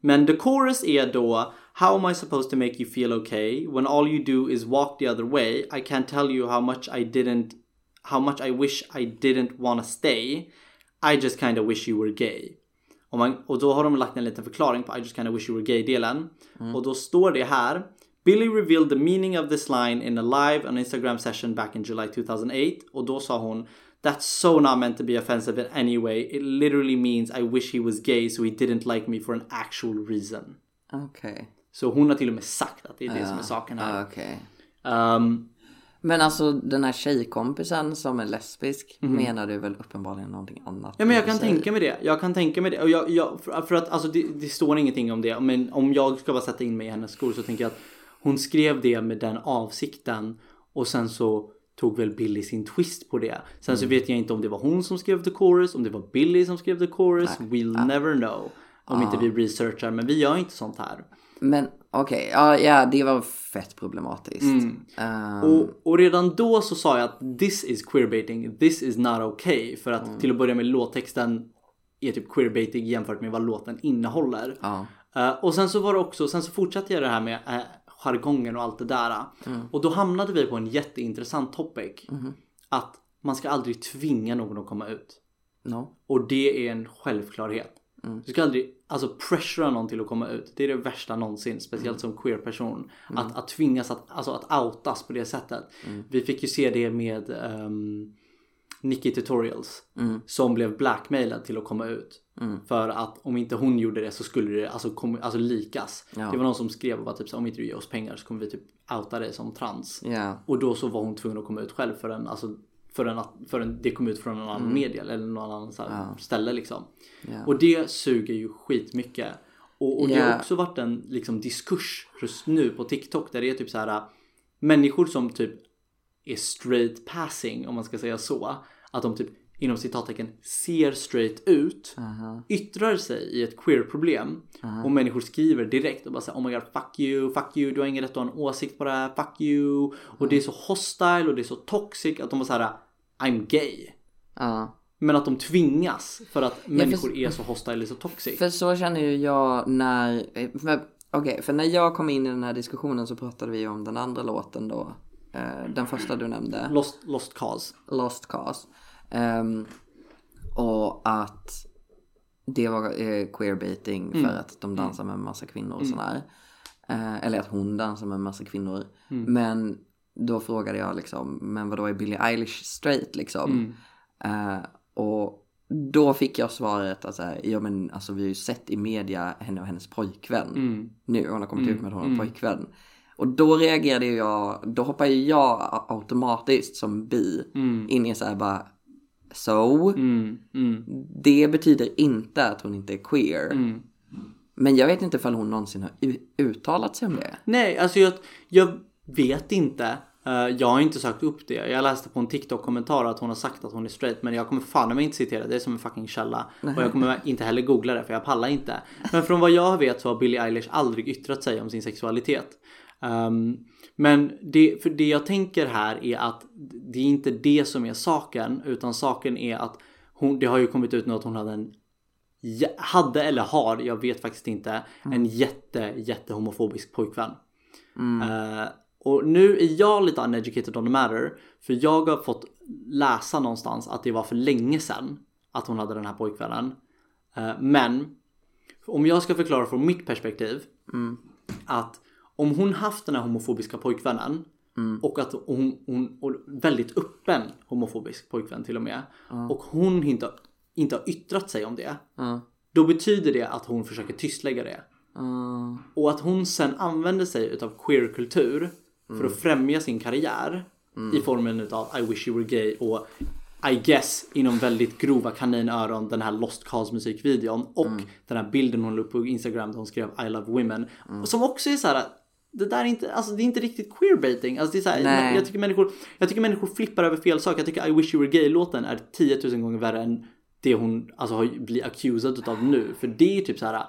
Men the chorus är då How am I supposed to make you feel okay when all you do is walk the other way? I can't tell you how much I didn't How much I wish I didn't wanna stay. I just kinda wish you were gay. Och, man, och då har de lagt en liten förklaring på I just kinda wish you were gay delen. Och då står det här. Billy revealed the meaning of this line in a live on Instagram session back in July 2008. Och då sa hon That's so not meant to be offensive in any way. It literally means I wish he was gay so he didn't like me for an actual reason. Okej. Så hon har till och med sagt att det är det som är saken här. Ah, Okej. Um, Men alltså den här tjejkompisen som är lesbisk menar du väl uppenbarligen någonting annat? Ja men jag kan sig? tänka mig det. Jag kan tänka mig det. Och jag, jag, för, för att alltså det, det står ingenting om det. Men om jag ska bara sätta in mig i hennes skor så tänker jag att hon skrev det med den avsikten. Och sen så tog väl Billy sin twist på det. Sen så vet jag inte om det var hon som skrev the chorus, om det var Billy som skrev the chorus. We'll never know. Om inte vi researchar. Men vi gör inte sånt här. Men okej, ja, ja det var fett problematiskt. Mm. Ehm, Och, och redan då så sa jag att this is queerbaiting, this is not okay. För att till att börja med låttexten är typ queerbaiting jämfört med vad låten innehåller. ja. Eh, och sen så var det också, sen så fortsatte jag det här med uh, jargongen och allt det där. Och då hamnade vi på en jätteintressant topic. Att man ska aldrig tvinga någon att komma ut. No. Och det är en självklarhet. Du ska aldrig alltså pressura någon till att komma ut. Det är det värsta någonsin. Speciellt som queer person. Att, att tvingas att, alltså att outas på det sättet. Vi fick ju se det med ehm, Nikki Tutorials som blev blackmailad till att komma ut. För att om inte hon gjorde det så skulle det alltså, kom, alltså likas. Ja. Det var någon som skrev var typ så om inte du ger oss pengar så kommer vi typ outa dig som trans. Ja. Och då så var hon tvungen att komma ut själv för en, alltså, för en, för en det kom ut från en annan media eller någon annan så här ställe liksom. Ja. Och det suger ju skitmycket. Och, och det har Ja. också varit en liksom diskurs just nu på TikTok där det är typ så här människor som typ är straight passing om man ska säga så. Att de typ inom citattecken ser straight ut. Yttrar sig i ett queer-problem. Och människor skriver direkt och bara säger Oh my god fuck you, fuck you, du har ingen rätt att ha en åsikt på det här, fuck you. Och det är så hostile och det är så toxic att de bara såhär I'm gay. Ja. Men att de tvingas för att för- människor är så hostile och så toxic. För så känner ju jag när, för- okej, för när jag kom in i den här diskussionen så pratade vi om den andra låten då. Eh, den första du nämnde. Lost, lost cause. Lost Cause. Ehm, och att det var eh, queerbaiting för att de dansar med en massa kvinnor och sådär. Eh, eller att hon dansar med en massa kvinnor. Men då frågade jag liksom, men vadå är Billie Eilish straight liksom? Eh, och då fick jag svaret att så här, ja men alltså vi har ju sett i media henne och hennes pojkvän. Nu, hon har kommit ut med att hon har en pojkvän. Och då reagerade jag, då hoppar ju jag automatiskt som bi in i så här bara So, Mm, mm, det betyder inte att hon inte är queer. mm. Men jag vet inte ifall hon någonsin har uttalat sig om det. Nej, alltså jag, jag vet inte. Eh, jag har inte sökt upp det. Jag läste på en TikTok-kommentar att hon har sagt att hon är straight. Men jag kommer fan mig inte citera det är som en fucking källa. Och jag kommer inte heller googla det för jag pallar inte. Men från vad jag vet så har Billie Eilish aldrig yttrat sig om sin sexualitet. Ehm, men det, för det jag tänker här är att det är inte det som är saken. Utan saken är att hon, det har ju kommit ut nu att hon hade en hade eller har, jag vet faktiskt inte, en jätte, jätte homofobisk pojkvän. Eh, och nu är jag lite uneducated on the matter. För jag har fått läsa någonstans att det var för länge sedan att hon hade den här pojkvännen. Eh, men om jag ska förklara från mitt perspektiv. Att om hon haft den här homofobiska pojkvännen. Och att hon, hon och väldigt öppen homofobisk pojkvän till och med. Och hon inte, inte har yttrat sig om det. Ja. Då betyder det att hon försöker tystlägga det. Och att hon sen använder sig utav queerkultur för att främja sin karriär i formen utav I wish you were gay och I guess inom väldigt grova kaninöron den här Lost Cause musikvideon och den här bilden hon la upp på Instagram där hon skrev I love women. Som också är så här. Det där är inte, alltså det är inte riktigt queerbaiting. Alltså det är så här, jag, tycker människor, jag tycker människor flippar över fel sak. Jag tycker I wish you were gay låten är 10 000 gånger värre än det hon alltså, har blir accused utav nu. För det är typ så här.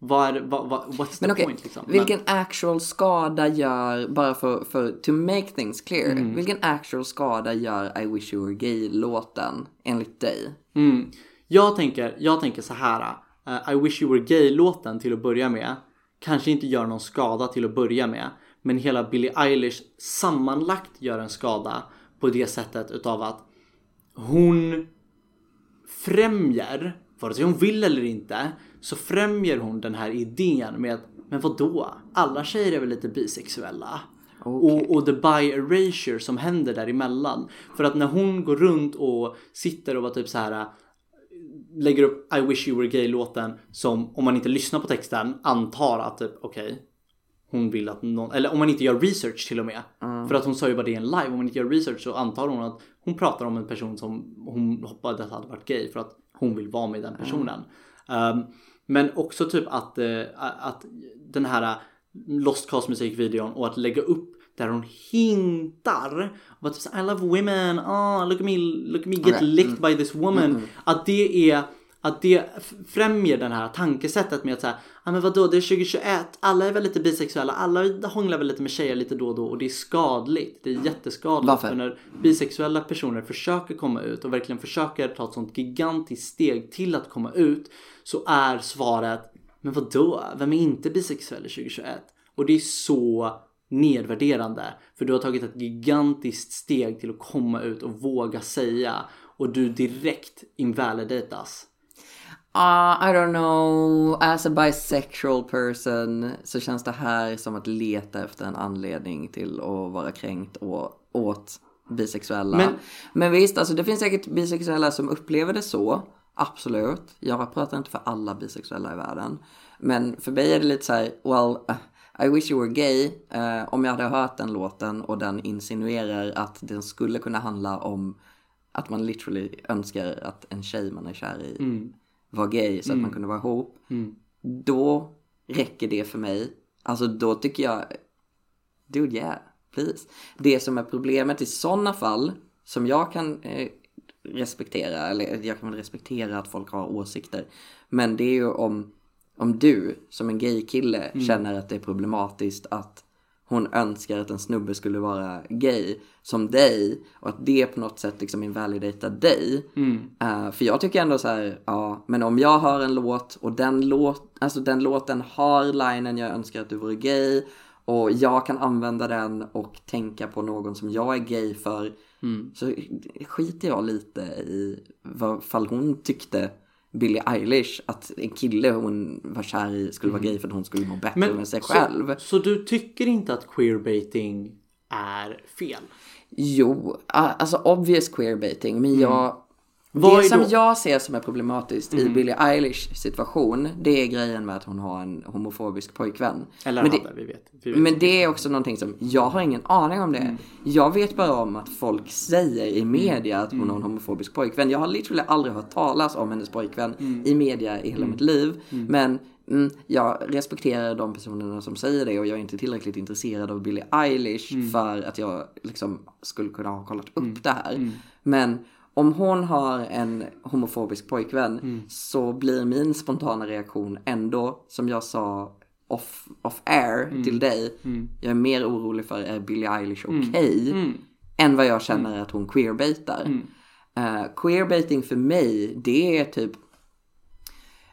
Vad är, vad, vad, what's the men okej, point liksom? Men- vilken actual skada gör, bara för, för to make things clear, Mm. vilken actual skada gör I wish you were gay-låten enligt dig? Mm. Jag, tänker, jag tänker så här. eh, I wish you were gay-låten till att börja med kanske inte gör någon skada till att börja med. Men hela Billie Eilish sammanlagt gör en skada på det sättet utav att hon främjar, vare sig hon vill eller inte, så främjar hon den här idén med att men vadå? Alla tjejer är väl lite bisexuella? Och, och the bi erasure som händer däremellan. För att när hon går runt och sitter och var typ så här lägger upp I wish you were gay låten som om man inte lyssnar på texten antar att typ okej hon vill att någon, eller om man inte gör research till och med. För att hon sa ju bara det i en live, om man inte gör research så antar hon att hon pratar om en person som hon hoppades hade varit gay för att hon vill vara med den personen. Um, men också typ att, eh, att den här Lost Cause musikvideon och att lägga upp där hon hintar och att typ I love women, oh, look at me, look at me get Okej, licked by this woman. Att det är att det f- främjar det här tankesättet med att säga, ja men vadå det är 2021, alla är väl lite bisexuella, alla hånglar väl lite med tjejer lite då och då och det är skadligt. Det är jätteskadligt. Varför? För när bisexuella personer försöker komma ut och verkligen försöker ta ett sånt gigantiskt steg till att komma ut så är svaret, men vadå, vem är inte bisexuell i 2021? Och det är så nedvärderande. För du har tagit ett gigantiskt steg till att komma ut och våga säga och du direkt invalidatas. Uh, I don't know, as a bisexual person så känns det här som att leta efter en anledning till att vara kränkt och, åt bisexuella. Men- Men, visst, alltså det finns säkert bisexuella som upplever det så. Absolut. Jag pratar inte för alla bisexuella i världen. Men för mig är det lite så här, well, I wish you were gay. Uh, om jag hade hört den låten och den insinuerar att den skulle kunna handla om att man literally önskar att en tjej man är kär i var gay så att man kunde vara ihop. Då räcker det för mig. Alltså då tycker jag, dude yeah, please. Det som är problemet i sådana fall, som jag kan eh, respektera, eller jag kan väl respektera att folk har åsikter. Men det är ju om, om du som en gay-kille känner att det är problematiskt att hon önskar att en snubbe skulle vara gay som dig och att det på något sätt liksom invalidatar dig. Eh, för jag tycker ändå så här, ja, men om jag hör en låt och den, låt, alltså den låten har linen jag önskar att du vore gay och jag kan använda den och tänka på någon som jag är gay för. Så skiter jag lite i vad fall hon tyckte Billie Eilish att en kille hon var kär i skulle vara gay för att hon skulle må bättre med sig själv. Så, så du tycker inte att queerbaiting är fel? Jo, alltså obvious queerbaiting, men jag... Vad det som då- jag ser som är problematiskt i Billie Eilish situation, det är grejen med att hon har en homofobisk pojkvän. Eller men, hade, det, vi vet. Vi vet. men det är också någonting som, jag har ingen aning om det. Jag vet bara om att folk säger i media att hon har en homofobisk pojkvän. Jag har literally aldrig hört talas om hennes pojkvän i media i hela mitt liv. Men mm, jag respekterar de personerna som säger det och jag är inte tillräckligt intresserad av Billie Eilish för att jag liksom skulle kunna ha kollat upp det här. Men om hon har en homofobisk pojkvän så blir min spontana reaktion ändå, som jag sa off, off air till dig, jag är mer orolig för är Billie Eilish okej? Än vad jag känner att hon queerbaitar. Uh, queerbaiting för mig, det är typ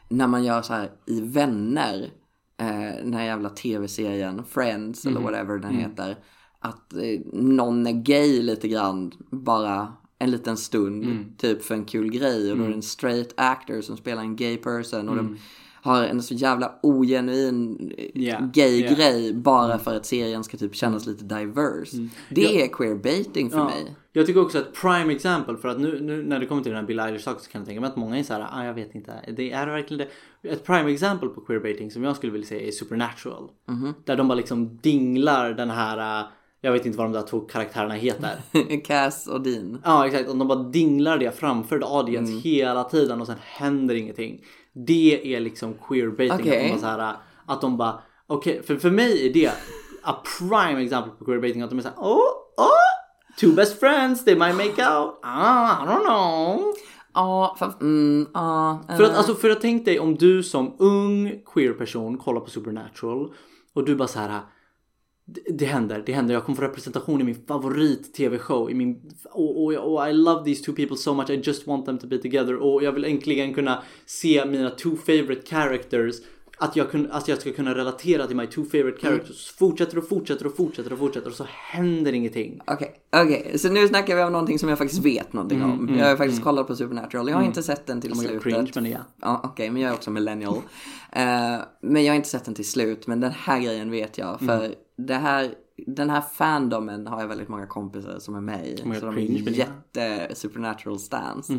när man gör så här i Vänner, eh, den här jävla tv-serien Friends eller whatever den heter. Att eh, någon är gay lite grann, bara en liten stund, typ för en kul grej. Och då är det en straight actor som spelar en gay person. Och de har en så jävla ogenuin Yeah, gay yeah. grej bara för att serien ska typ kännas lite diverse. Det är queerbaiting för Ja. mig. Jag tycker också att prime example för att nu, nu när det kommer till den här Bill Eilish saken så kan jag tänka mig att många är såhär, ah, jag vet inte, det är verkligen det. Ett prime example på queerbaiting som jag skulle vilja säga är Supernatural. Där de bara liksom dinglar den här, jag vet inte vad de där två karaktärerna heter. Cass och Dean. Ja exakt, och de bara dinglar det framför the audience Mm. hela tiden och sen händer ingenting. Det är liksom queerbaiting. Att Okej. de bara, så här, att de bara okej, för, för mig är det a prime example på queerbaiting. Att de är såhär, oh, oh, two best friends, they might make out. Ah, I don't know. Ja, för, mm, ja. För att, alltså, för att tänk dig om du som ung queer person kollar på Supernatural och du bara så här. Det, det händer, det händer. Jag kommer få representation i min favorit tv-show. I min, och, och, och I love these two people so much. I just want them to be together. Och jag vill äntligen kunna se mina two favorite characters. Att jag, kun, att jag ska kunna relatera till my two favorite characters. Fortsätter och fortsätter och fortsätter och fortsätter och så händer ingenting. Okej, okej. Så nu snackar vi om någonting som jag faktiskt vet någonting om. jag har faktiskt kollat på Supernatural. Jag har inte sett den till Oh God, slutet. cringe, men ja. Ja, okej, men jag är också millennial. Eh, men jag har inte sett den till slut. Men den här grejen vet jag. För det här, den här fandomen har jag väldigt många kompisar som är med i. så de är men ja. jätte supernatural stans.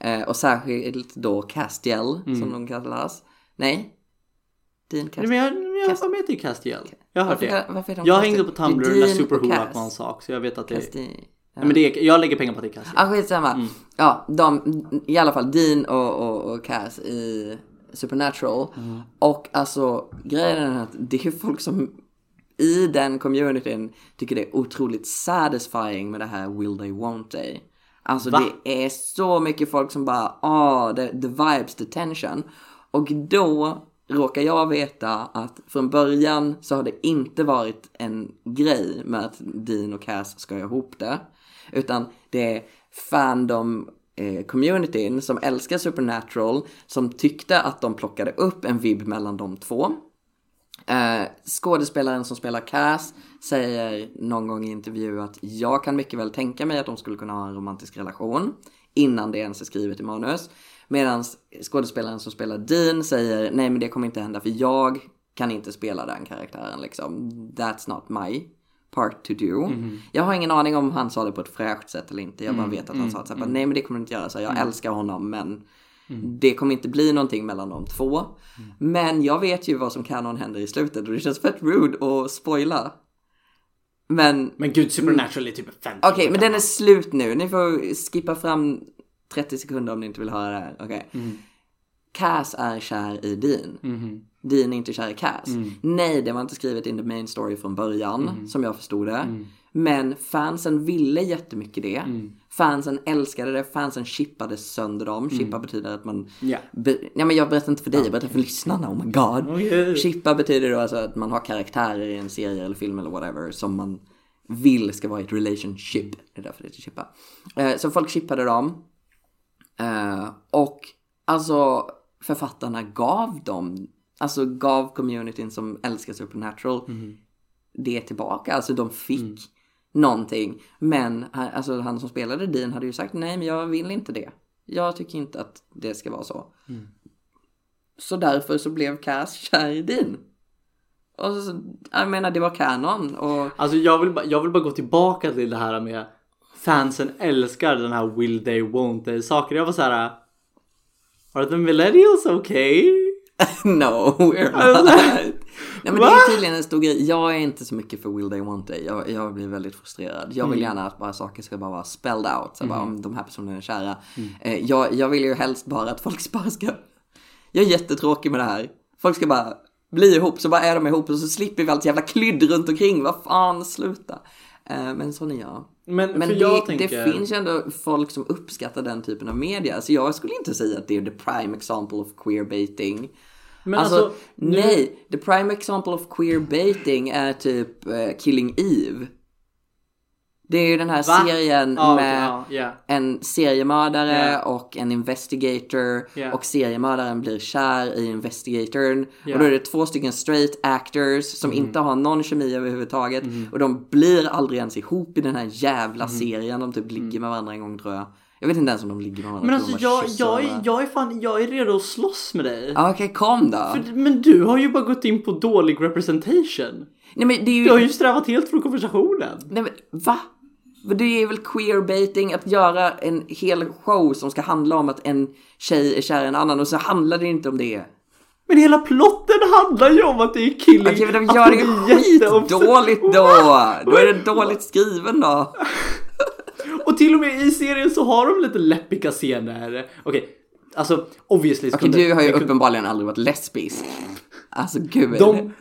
Eh, och särskilt då Castiel, som de kallas. Nej? Dean Castiel. men jag, jag var med till Castiel. Jag har hört det. varför är de Jag hängde på Tumblr när Dean Super och Who Cass. var en sak. Så jag vet att det. Castiel. Nej, men det är, jag lägger pengar på att det är Castiel. Ah, skitsamma. Ja, de, i alla fall Dean och, och, och Cass i Supernatural. Och alltså grejen är att det är folk som i den communityn tycker det är otroligt satisfying med det här will they won't they. Alltså Va? det är så mycket folk som bara, ah, the, the vibes, the tension. Och då råkar jag veta att från början så har det inte varit en grej med att Dean och Cass ska ihop det. Utan det är fandom eh, communityn som älskar Supernatural som tyckte att de plockade upp en vibb mellan de två. Eh, skådespelaren som spelar Cass säger någon gång i intervju att jag kan mycket väl tänka mig att de skulle kunna ha en romantisk relation innan det ens är skrivet i manus. Medan skådespelaren som spelar Dean säger nej men det kommer inte hända för jag kan inte spela den karaktären liksom. That's not my part to do. Jag har ingen aning om han sa det på ett fräscht sätt eller inte. Jag bara vet att han sa att bara, nej men det kommer du inte göra. Så jag älskar honom men det kommer inte bli någonting mellan de två. Men jag vet ju vad som kanon händer i slutet och det känns fett rude att spoila. Men Men gud, Supernatural är typ 50 Okej, år men den är slut nu. Ni får skippa fram 30 sekunder om ni inte vill höra det här. Okej. Cass är kär i Dean. Dean är inte kär i Cass. Nej, det var inte skrivet in the main story från början, som jag förstod det. Men fansen ville jättemycket det. Fansen älskade det, fansen chippade sönder dem. Chippa betyder att man... Ja. Be- ja, men jag berättar inte för dig, jag berättar för lyssnarna. Oh my god. Okej. Chippa betyder då alltså att man har karaktärer i en serie eller film eller whatever som man vill ska vara i ett relationship. Det är därför det heter chippa. Eh, så folk chippade dem. Eh, och alltså författarna gav dem, alltså gav communityn som älskar Supernatural det tillbaka. Alltså de fick någonting. Men han- alltså, han som spelade Dean hade ju sagt nej men jag vill inte det. Jag tycker inte att det ska vara så. Så därför så blev Cass kär i Dean. Och så, jag menar det var kanon och Alltså jag vill, jag vill bara gå tillbaka till det här med fansen älskar den här will they won't they saker. Jag var så här. Are the millennials okay? no, we're not. Nej men det Va? är tydligen en stor grej. Jag är inte så mycket för will they want they. Jag, jag blir väldigt frustrerad. Jag vill gärna att bara saker ska bara vara spelled out. Så bara, om de här personerna är kära. Eh, jag, jag vill ju helst bara att folk bara ska... Jag är jättetråkig med det här. Folk ska bara bli ihop, så bara är de ihop och så slipper vi allt jävla klydd runt omkring. Vad fan, sluta. Eh, men sån är jag. Men, Men det, tänker... det finns ju ändå folk som uppskattar den typen av media. Så jag skulle inte säga att det är the prime example of queerbaiting. Men alltså, alltså, nu- nej. The prime example of queerbaiting är typ eh, Killing Eve. Det är ju den här Va? serien okej, med ja, ja. en seriemördare Ja. och en investigator. Ja. Och seriemördaren blir kär i investigatorn. Och då är det två stycken straight actors som Mm. inte har någon kemi överhuvudtaget. Och de blir aldrig ens ihop i den här jävla Mm. serien. De typ ligger med varandra en gång tror jag. Jag vet inte ens om de ligger med varandra. Men alltså jag, jag, är, jag är fan, jag är redo att slåss med dig. Okej, kom då. För, men du har ju bara gått in på dålig representation. Nej men det är ju... Du har ju strävat helt från konversationen. Nej men va? Det är väl queerbaiting att göra en hel show som ska handla om att en tjej är kär i en annan och så handlar det inte om det. Men hela plotten handlar ju om att det är killing. Okej men de gör det de ju skitdåligt då! Då är det dåligt skriven då. Och till och med i serien så har de lite läppiga scener. Okej, alltså obviously. Okej kunde- du har ju kunde- uppenbarligen aldrig varit lesbisk. Alltså gud. De,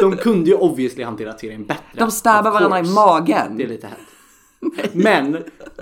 de kunde ju obviously hantera serien bättre. De stabbar varandra i magen. Det är lite hett. Men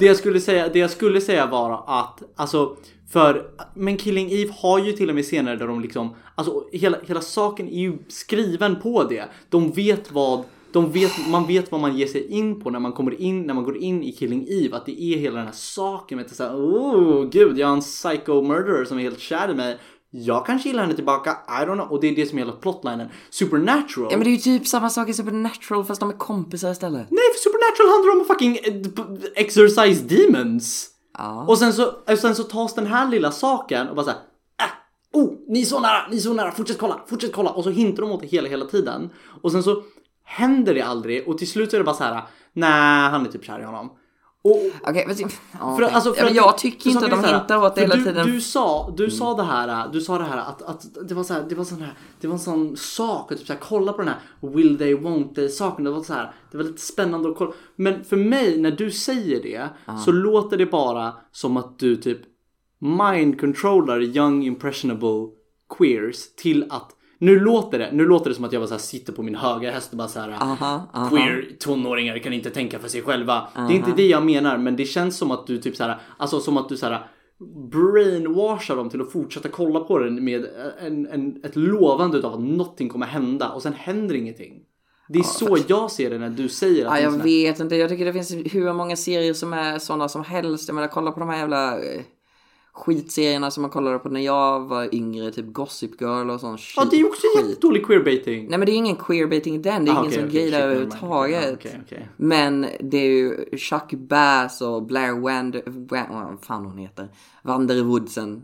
det jag skulle säga, det jag skulle säga var att alltså för men Killing Eve har ju till och med scener där de liksom alltså hela, hela saken är ju skriven på det. De vet vad de vet, man vet vad man ger sig in på när man kommer in, när man går in i Killing Eve. Att det är hela den här saken med att säga oh gud, jag har en psycho murderer som är helt kär i mig. Jag kanske gillar henne tillbaka, I don't know. Och det är det som är hela plotlinen. Supernatural. Ja men det är ju typ samma sak i Supernatural fast de är kompisar istället. Nej, för Supernatural handlar om fucking eh, exercise demons. Ja. Och sen så, och sen så tas den här lilla saken och bara såhär äh, oh, ni är så nära, ni är så nära, fortsätt kolla, fortsätt kolla. Och så hintar de åt det hela, hela tiden. Och sen så händer det aldrig och till slut är det bara så här. nej, han är typ kär i honom. Och, Okej, men... Ja, för, okej. alltså, för ja, men jag tycker inte att de hintar åt det hela du, tiden. Du sa, du sa det här, du sa det här att, att det var så här, det var sån här, det var en sån sak att typ så här, kolla på den här will they won't they saken. Det var så här, det var lite spännande att kolla. Men för mig när du säger det så låter det bara som att du typ mind controllar young impressionable queers till att nu låter det, nu låter det som att jag bara så här sitter på min höga häst och bara så här Aha, aha. queer tonåringar kan inte tänka för sig själva. Det är inte det jag menar, men det känns som att du typ så här, alltså som att du så här brainwashar dem till att fortsätta kolla på den med en, en, ett lovande av att någonting kommer hända och sen händer ingenting. Det är så jag ser det när du säger att Ja, jag vet inte. Jag tycker det finns hur många serier som är sådana som helst. Jag menar, kolla på de här jävla eh, skitserierna som man kollade på när jag var yngre. Typ Gossip Girl och sån shit. Ja, det är ju också skit. jättedålig queerbaiting. Nej men det är ingen queerbaiting i den. Det är Ah, ingen okej, som okej, gay shit, där never mind. överhuvudtaget. Okej, okej. Men det är ju Chuck Bass och Blair Wand... Wa- vad fan hon heter. Wanderwoodsen.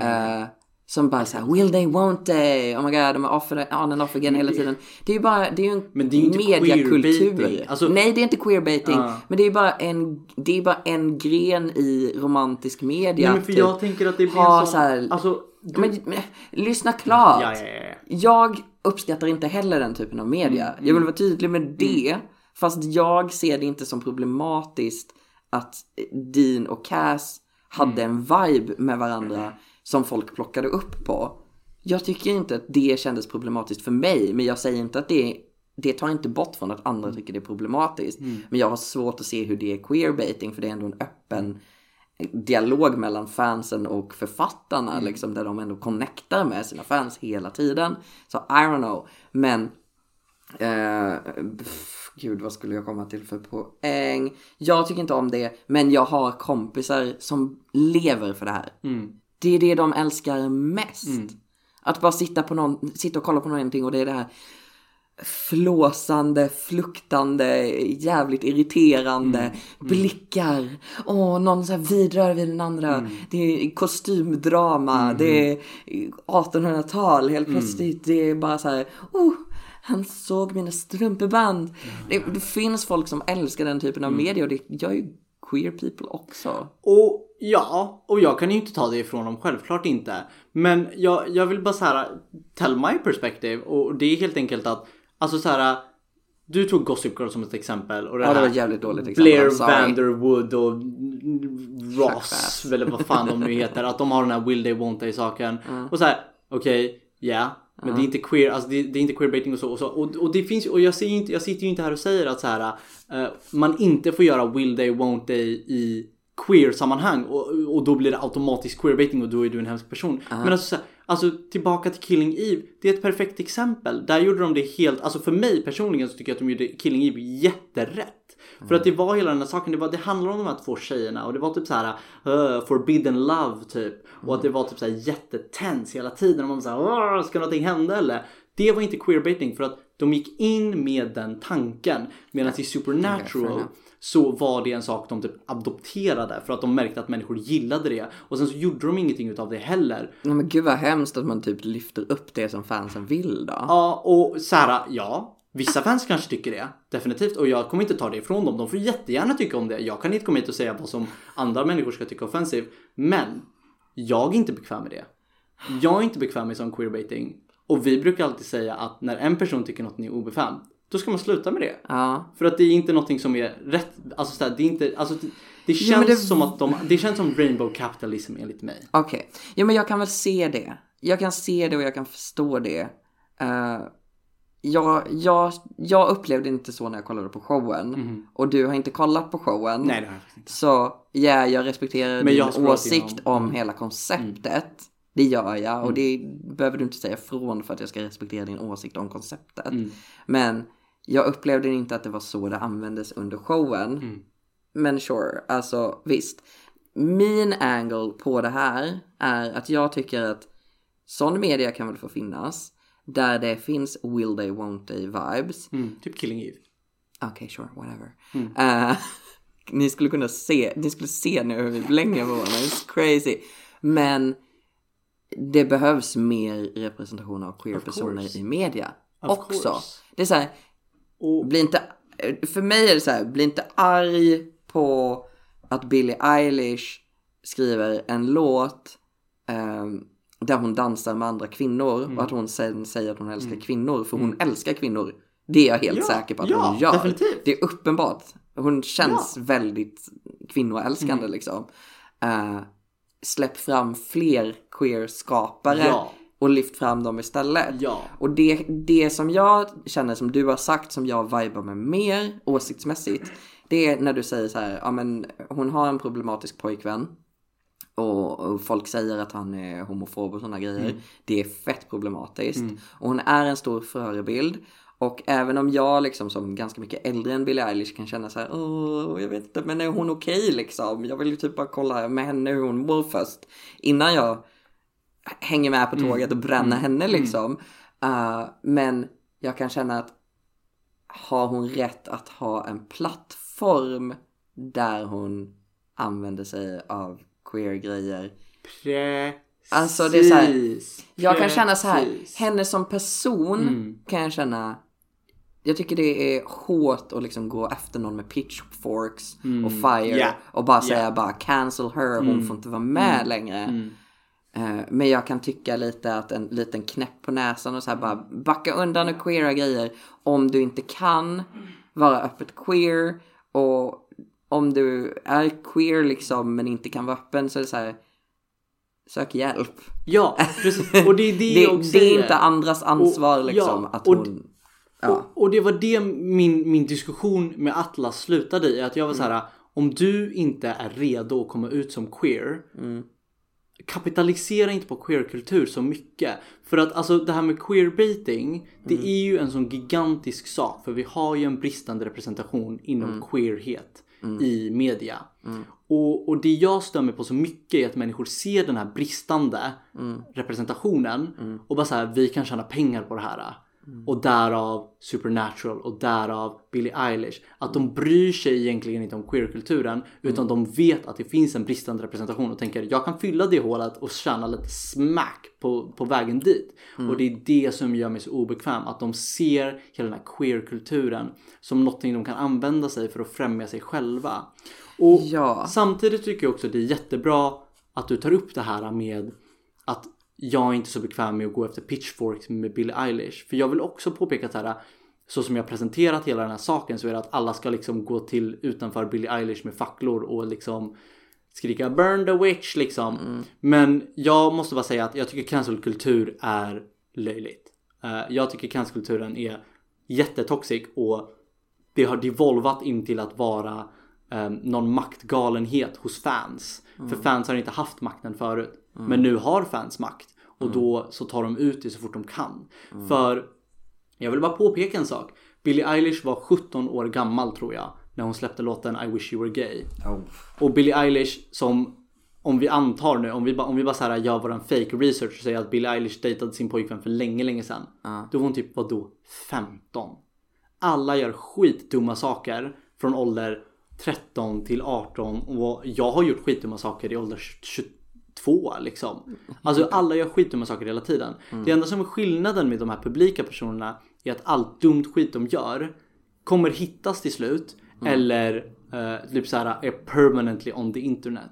eh, Som bara såhär, will they, won't they? Oh my god, de är off, on and off again hela tiden. Det är ju bara, det är ju en Men det är ju inte mediakultur. Alltså- Nej, det är inte queerbaiting. Ja. Men det är bara en, det är bara en gren i romantisk media. Nej, men för typ. jag tänker att det blir Ha en sån... så här- Alltså, du... Men, men lyssna klart. Ja, ja, ja, ja. Jag uppskattar inte heller den typen av media. Mm, Jag vill vara tydlig med det. Fast jag ser det inte som problematiskt att Dean och Cass hade Mm. en vibe med varandra som folk plockade upp på. Jag tycker inte att det kändes problematiskt för mig, men jag säger inte att det det tar inte bort från att andra tycker det är problematiskt. Mm. Men jag har svårt att se hur det är queerbaiting för det är ändå en öppen dialog mellan fansen och författarna Mm. liksom där de ändå connectar med sina fans hela tiden. Så I don't know. Men eh, pff, gud vad skulle jag komma till för poäng? Jag tycker inte om det men jag har kompisar som lever för det här. Mm. Det är det de älskar mest. Att bara sitta, på någon, sitta och kolla på någonting och det är det här flåsande, fluktande, jävligt irriterande blickar. Åh, någon så här vidrör vid den andra. Det är kostymdrama, det är 1800-tal helt plötsligt. Det är bara så här, oh, han såg mina strumpeband. Det, det finns folk som älskar den typen av media och det gör ju queer people också. Och ja, och jag kan ju inte ta det ifrån dem, självklart inte. Men jag, jag vill bara så här tell my perspective och det är helt enkelt att alltså så här. Du tog Gossip Girl som ett exempel och det, Ja, det var ett jävligt dåligt exempel. Blair. Vanderwood och Ross eller vad fan de nu heter. Att de har den här will they won't they saken. Och så här, okej, ja. Men det är inte queer, alltså det, det är inte queerbaiting och så. Och, så. Och, och det finns och jag, säger inte, jag sitter ju inte här och säger att så här, eh, man inte får göra will they won't they i queer-sammanhang och, och då blir det automatiskt queerbaiting och då är du en hemsk person. Men alltså, här, alltså tillbaka till Killing Eve, det är ett perfekt exempel. Där gjorde de det helt, alltså för mig personligen så tycker jag att de gjorde Killing Eve jätterätt. För att det var hela den här saken, det, var, det handlar om de här två tjejerna och det var typ så här uh, forbidden love typ. Och att det var typ så här jättetens hela tiden och man var så här, "Åh, ska någonting hända eller? Det var inte queerbaiting för att de gick in med den tanken. Medan i Supernatural så var det en sak de typ adopterade för att de märkte att människor gillade det. Och sen så gjorde de ingenting utav det heller. Ja, men gud vad hemskt att man typ lyfter upp det som fansen vill då. Ja, och så här, ja. Vissa fans kanske tycker det, definitivt. Och jag kommer inte ta det ifrån dem. De får jättegärna tycka om det. Jag kan inte komma hit och säga vad som andra människor ska tycka offensive. Men jag är inte bekväm med det. Jag är inte bekväm med sån queerbaiting. Och vi brukar alltid säga att när en person tycker något är obekvämt, då ska man sluta med det. Ja. För att det är inte någonting som är rätt. Alltså så här, det är inte, alltså det, det känns men det- som att de, det känns som rainbow capitalism enligt mig. Okej, ja men jag kan väl se det. Jag kan se det och jag kan förstå det. Uh, jag, jag, jag upplevde inte så när jag kollade på showen. Och du har inte kollat på showen. Nej, det har jag inte. Så ja, jag respekterar Men jag din scrollat åsikt igenom. Mm. om hela konceptet. Det gör jag och det behöver du inte säga från för att jag ska respektera din åsikt om konceptet. Mm. Men jag upplevde inte att det var så det användes under showen. Mm. Men sure, alltså visst. Min angle på det här är att jag tycker att sån media kan väl få finnas. Där det finns will they, won't they vibes. Mm, typ Killing Eve. Okej, sure, whatever. Eh, ni skulle kunna se, ni skulle se nu hur vi blänger på varandra, it's crazy. Men det behövs mer representation av queer Of personer course. i media Of också. course. Det är så här, Och bli inte, för mig är det så här, bli inte arg på att Billie Eilish skriver en låt ehm, där hon dansar med andra kvinnor Mm. och att hon sen säger att hon älskar kvinnor för hon älskar kvinnor. Det är jag helt Ja, säker på att ja, hon gör. definitivt. Det är uppenbart. Hon känns väldigt kvinnoälskande Mm. liksom. Eh, släpp fram fler queer-skapare Ja. och lyft fram dem istället. Ja. Och det, det som jag känner som du har sagt som jag vibar med mer åsiktsmässigt. Det är när du säger så här, ja men hon har en problematisk pojkvän. Och, och folk säger att han är homofob och sådana grejer. Det är fett problematiskt. Och hon är en stor förebild. Och även om jag liksom som ganska mycket äldre än Billie Eilish kan känna så här, åh, jag vet inte, men är hon okej liksom? Jag vill ju typ bara kolla med henne hur hon mår först. Innan jag hänger med på tåget och bränner henne liksom. Uh, men jag kan känna att har hon rätt att ha en plattform där hon använder sig av queer-grejer? Alltså det är så här, Precis. jag kan känna så här, Precis. henne som person Mm. kan jag känna, jag tycker det är hårt att liksom gå efter någon med pitchforks och fire Mm. Ja. och bara säga bara cancel her, hon Mm. får inte vara med längre. Eh, Men jag kan tycka lite att en liten knäpp på näsan och så här bara backa undan och queera grejer om du inte kan vara öppet queer och om du är queer liksom men inte kan vara öppen så är det så här sök hjälp. Ja, precis. Och det är det, Det, jag också det är säger. inte andras ansvar Och- liksom ja, att hon... Ja. Och, och det var det min, min diskussion med Atlas slutade i. Att jag var så här, om du inte är redo att komma ut som queer. Kapitalisera inte på queerkultur så mycket. För att alltså det här med queerbaiting. Det är ju en sån gigantisk sak. För vi har ju en bristande representation inom queerhet i media. Och, och det jag stör mig på så mycket är att människor ser den här bristande representationen och bara så här, vi kan tjäna pengar på det här. Och därav Supernatural och därav Billie Eilish. Att de bryr sig egentligen inte om queerkulturen utan de vet att det finns en bristande representation och tänker jag kan fylla det hålet och tjäna lite smack på, på vägen dit. Och det är det som gör mig så obekväm. Att de ser hela den här queerkulturen som någonting de kan använda sig för att främja sig själva. Och Ja. samtidigt tycker jag också att det är jättebra att du tar upp det här med jag är inte så bekväm med att gå efter pitchforks med Billie Eilish. För jag vill också påpeka så här, så som jag presenterat hela den här saken så är det att alla ska liksom gå till utanför Billie Eilish med facklor och liksom skrika burn the witch liksom. Men jag måste bara säga att jag tycker cancelkultur är löjligt. Eh, jag tycker cancelkulturen är jättetoxic och det har devolvat in till att vara um, någon maktgalenhet hos fans. För fans har inte haft makten förut. Men nu har fans makt. Och då så tar de ut det så fort de kan. För jag vill bara påpeka en sak. Billie Eilish var 17 år gammal tror jag. När hon släppte låten I wish you were gay. Och Billie Eilish som om vi antar nu, om vi bara, om vi bara så här gör våran fake research och säger att Billie Eilish dejtade sin pojkvän för länge, länge sedan. Då var hon typ, vadå, 15? Alla gör skitdumma saker från ålder 13 till 18 och jag har gjort skitdumma saker i ålder 22 liksom. Alltså alla gör skitdumma saker hela tiden. Det enda som är skillnaden med de här publika personerna är att allt dumt skit de gör kommer hittas till slut eller uh, typ så här är permanently on the internet.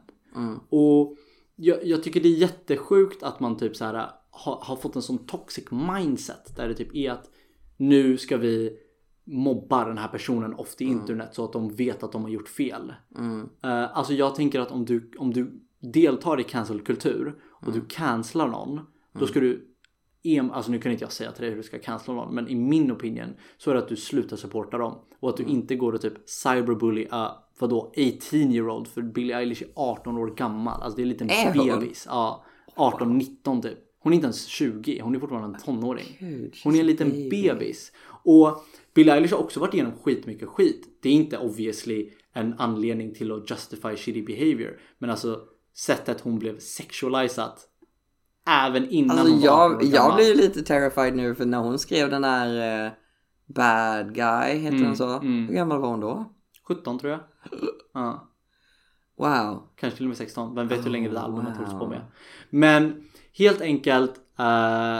Och jag, jag tycker det är jättesjukt att man typ så här har, har fått en sån toxic mindset där det typ är att nu ska vi mobba den här personen off the internet så att de vet att de har gjort fel. Eh, alltså jag tänker att om du, om du deltar i cancelkultur och du cancelar någon då ska du Alltså nu kan inte jag säga till dig hur du ska cancella någon men i min opinion så är det att du slutar supporta dem och att du inte går och typ cyberbully uh, vadå 18 year old för Billie Eilish är 18 år gammal alltså det är en liten Är bebis. Ja, 18-19 typ. Hon är inte ens 20, hon är fortfarande en tonåring. Gud, Hon är en liten bebis. Och Billie Eilish har också varit igenom skitmycket skit. Det är inte obviously en anledning till att justify shitty behavior. Men alltså sättet hon blev sexualized även innan Alltså hon var 18 jag, blir ju lite terrified nu för när hon skrev den där eh, Bad Guy, heter den så? Hur gammal var hon då? 17 tror jag. Ja. Wow. Kanske till och med 16. Vem vet hur länge det albumet wow. hålls på med. Men helt enkelt. eh,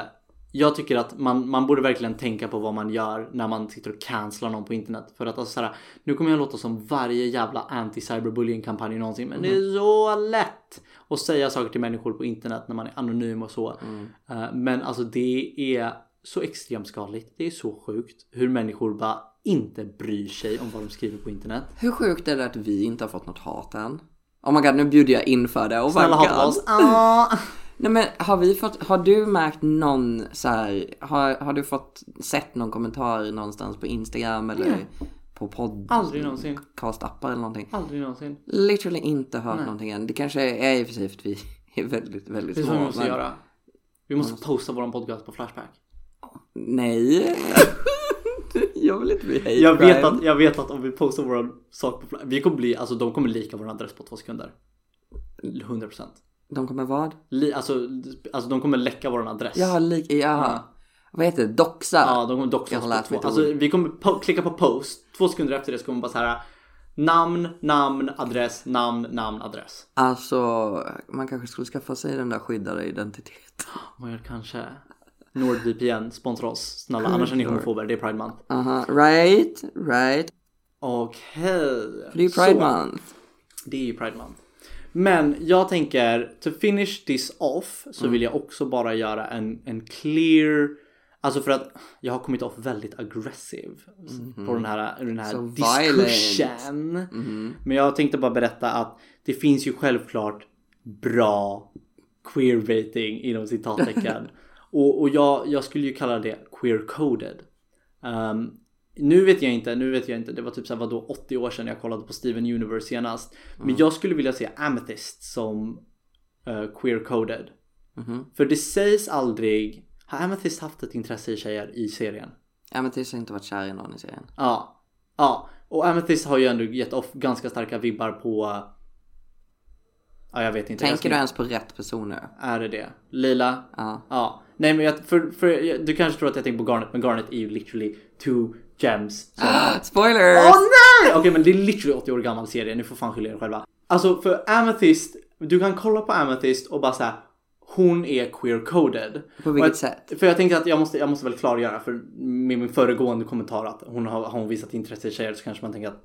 jag tycker att man, man borde verkligen tänka på vad man gör när man sitter och cancelar någon på internet. För att alltså såhär, nu kommer jag låta som varje jävla anti-cyberbullying kampanj någonsin. Men det är så lätt att säga saker till människor på internet när man är anonym och så. Eh, men alltså det är så extremt skadligt. Det är så sjukt hur människor bara inte bryr sig om vad de skriver på internet. Hur sjukt är det att vi inte har fått något hat än? Oh my god, nu bjuder jag in för det. Oh Snälla hata oss. Nej men har vi fått, har du märkt någon så här, har, har du fått sett någon kommentar någonstans på Instagram eller på podd? Aldrig någonsin. Castappar eller någonting? Aldrig någonsin. Literally inte hört någonting än. Det kanske är i och för sig för att vi är väldigt, väldigt Det är så små. vi måste men- göra. Vi måste posta våran podcast på Flashback. Nej. jag vill inte bli hate Jag vet, att, jag vet att om vi postar våran sak på Flashback. Vi kommer bli, alltså de kommer lika vår adress på två sekunder. 100%. De kommer vad? Li, alltså, alltså de kommer läcka våran adress. Ja, lik, ja. Ja. Vad heter det? Doxa? Ja, de kommer doxa oss på två. Alltså vi kommer po- klicka på post. Två sekunder efter det så kommer man bara så här. Namn, namn, adress, namn, namn, adress. Alltså, man kanske skulle skaffa sig den där skyddade identiteten. Gör kanske? NordVPN, sponsra oss. Snälla, annars är ni homofober. Det är Pride Month. Aha, right, right. Okej. För det är ju Pride Så, Month. Det är ju Pride Month. Men jag tänker, to finish this off så Mm. vill jag också bara göra en, en clear Alltså för att jag har kommit off väldigt aggressiv på den här, den här. So diskursen. Mhm. Men jag tänkte bara berätta att det finns ju självklart bra queerbaiting inom citattecken. och och jag, jag skulle ju kalla det queer-coded. Um, nu vet jag inte, nu vet jag inte, det var typ såhär vadå 80 år sedan jag kollade på Steven Universe senast. Men jag skulle vilja se Amethyst som uh, queer-coded. Mhm. För det sägs aldrig, har Amethyst haft ett intresse i tjejer i serien? Amethyst har inte varit kär i någon i serien. Ja, ja. Och Amethyst har ju ändå gett off ganska starka vibbar på... Ja, jag vet inte. Tänker ska- du ens på rätt personer? Är det det? Lila? Ja. Ja. Nej men jag, för, för, du kanske tror att jag tänker på Garnet, men Garnet är ju literally two gems. Spoilers! Åh nej! Okej men det är literally 80 år gammal serie, ni får fan skylla er själva. Alltså för Amethyst, du kan kolla på Amethyst och bara säga hon är queer-coded. På vilket Och sätt? För jag tänkte att jag måste, jag måste väl klargöra för med min föregående kommentar att hon har, har hon visat intresse i tjejer så kanske man tänker att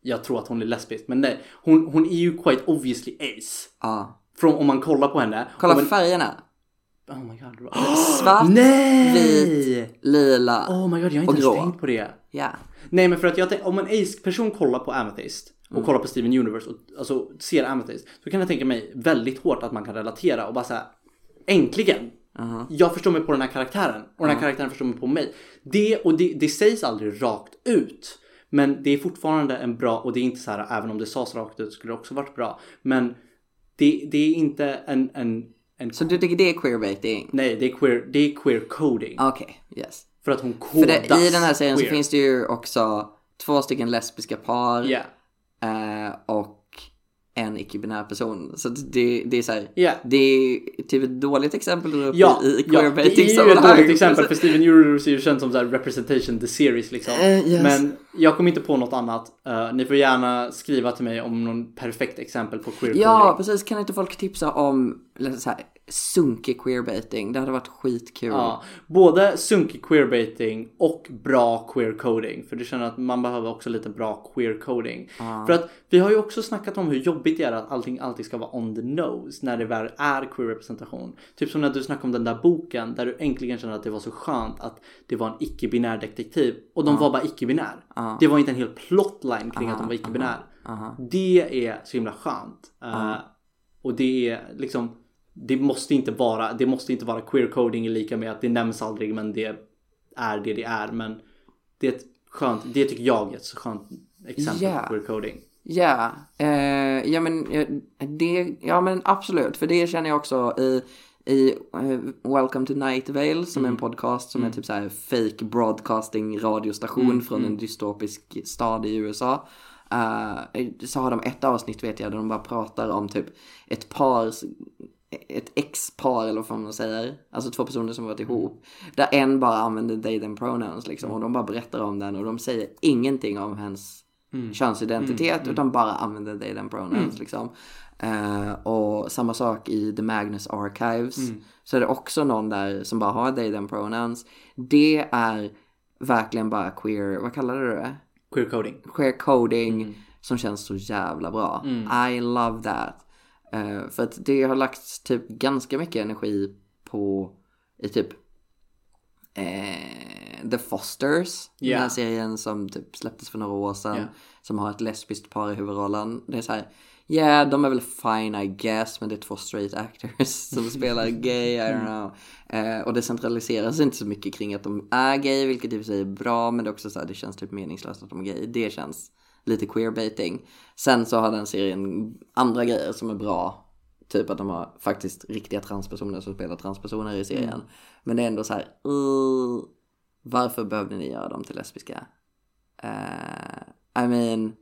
jag tror att hon är lesbisk. Men nej, hon, hon är ju quite obviously ace. Ja. Från om man kollar på henne. Kolla på färgerna. Oh my god. Svart, Nej! vit, lila Oh my god, jag har inte ens tänkt på det. Ja. Nej men för att jag tänker, om en ace-person kollar på Amethyst och Mm. kollar på Steven Universe och alltså ser Amethyst. Så kan jag tänka mig väldigt hårt att man kan relatera och bara säga äntligen. Jag förstår mig på den här karaktären och den här karaktären förstår mig på mig. Det och det, det sägs aldrig rakt ut. Men det är fortfarande en bra och det är inte så här även om det sades rakt ut skulle det också varit bra. Men det, det är inte en, en, en Så du tycker det är queerbaiting? Nej, det är queer, det är queer coding. Okej, yes. För att hon För kodas det, i den här serien queer. så finns det ju också två stycken lesbiska par Ja. eh, och en icke-binär person. Så det, det är så här, Ja. det är typ ett dåligt exempel Ja, i, i ja, det är ju ett dåligt exempel för Steven Universe är ju känd som så representation the series liksom. Eh, yes. Men jag kommer inte på något annat. Eh, ni får gärna skriva till mig om någon perfekt exempel på queer Ja, precis. Kan inte folk tipsa om så här, sunkig queerbaiting? Det hade varit skitkul. Ja, både sunkig queerbaiting och bra queer coding. För du känner att man behöver också lite bra queer coding. För att vi har ju också snackat om hur jobbigt det är att allting alltid ska vara on the nose när det väl är queer representation. Typ som när du snackade om den där boken där du äntligen kände att det var så skönt att det var en icke-binär detektiv och de var bara icke-binär. Det var inte en hel plotline kring att de var icke-binär. Det är så himla skönt. Eh, och det är liksom det måste inte vara, det måste inte vara queer coding är lika med att det nämns aldrig men det är det det är. Men det är ett skönt, det tycker jag är ett så skönt exempel Ja. på queer coding. Ja, eh, ja men eh, det, ja men absolut, för det känner jag också i, i eh, Welcome to Night Vale som är en podcast som är typ så här fake broadcasting radiostation från en dystopisk stad i USA. Eh, så har de ett avsnitt vet jag där de bara pratar om typ ett par ett ex-par eller vad man säger. Alltså två personer som varit ihop. Där en bara använder they them pronouns liksom. Och de bara berättar om den och de säger ingenting om hennes könsidentitet utan bara använder they them pronouns liksom. Eh, och samma sak i The Magnus Archives. Så är det också någon där som bara har they them pronouns. Det är verkligen bara queer, vad kallar du det? Queer coding. queer coding som känns så jävla bra. I love that. Eh, för att det har lagts typ ganska mycket energi på i typ eh, The Fosters. Den Ja. här serien som typ släpptes för några år sedan. Ja. Som har ett lesbiskt par i huvudrollen. Det är så här. Ja, yeah, de är väl fine I guess, men det är två straight actors som spelar gay, I don't know. Eh, och det centraliseras inte så mycket kring att de är gay, vilket i och för sig är bra, men det är också så här, det känns typ meningslöst att de är gay. Det känns lite queerbaiting. Sen så har den serien andra grejer som är bra. Typ att de har faktiskt riktiga transpersoner som spelar transpersoner i serien. Men det är ändå så här, uh, varför behövde ni göra dem till lesbiska? Eh, I mean,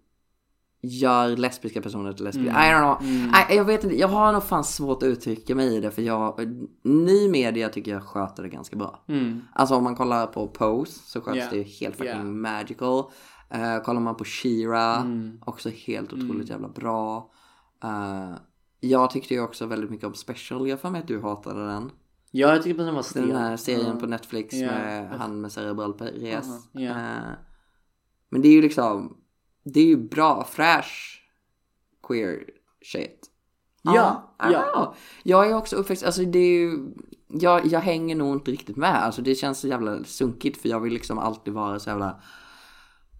gör lesbiska personer till lesbiska. I don't know. I, jag vet inte, jag har nog fan svårt att uttrycka mig i det för jag, ny media tycker jag sköter det ganska bra. Alltså om man kollar på Pose så sköts Yeah. det ju helt fucking Yeah. magical. Uh, kollar man på Shira, Mm. också helt otroligt jävla bra. Uh, jag tyckte ju också väldigt mycket om Special. Jag för mig att du hatade den. Ja, jag tycker att den var stel. Den här serien Ja. på Netflix Ja. med han med cerebral pares. Ja. Eh, men det är ju liksom, det är ju bra, fräsch queer shit. Ja, don't ja. Jag är också uppväxt, alltså det är ju, jag, jag hänger nog inte riktigt med. Alltså det känns så jävla sunkigt för jag vill liksom alltid vara så jävla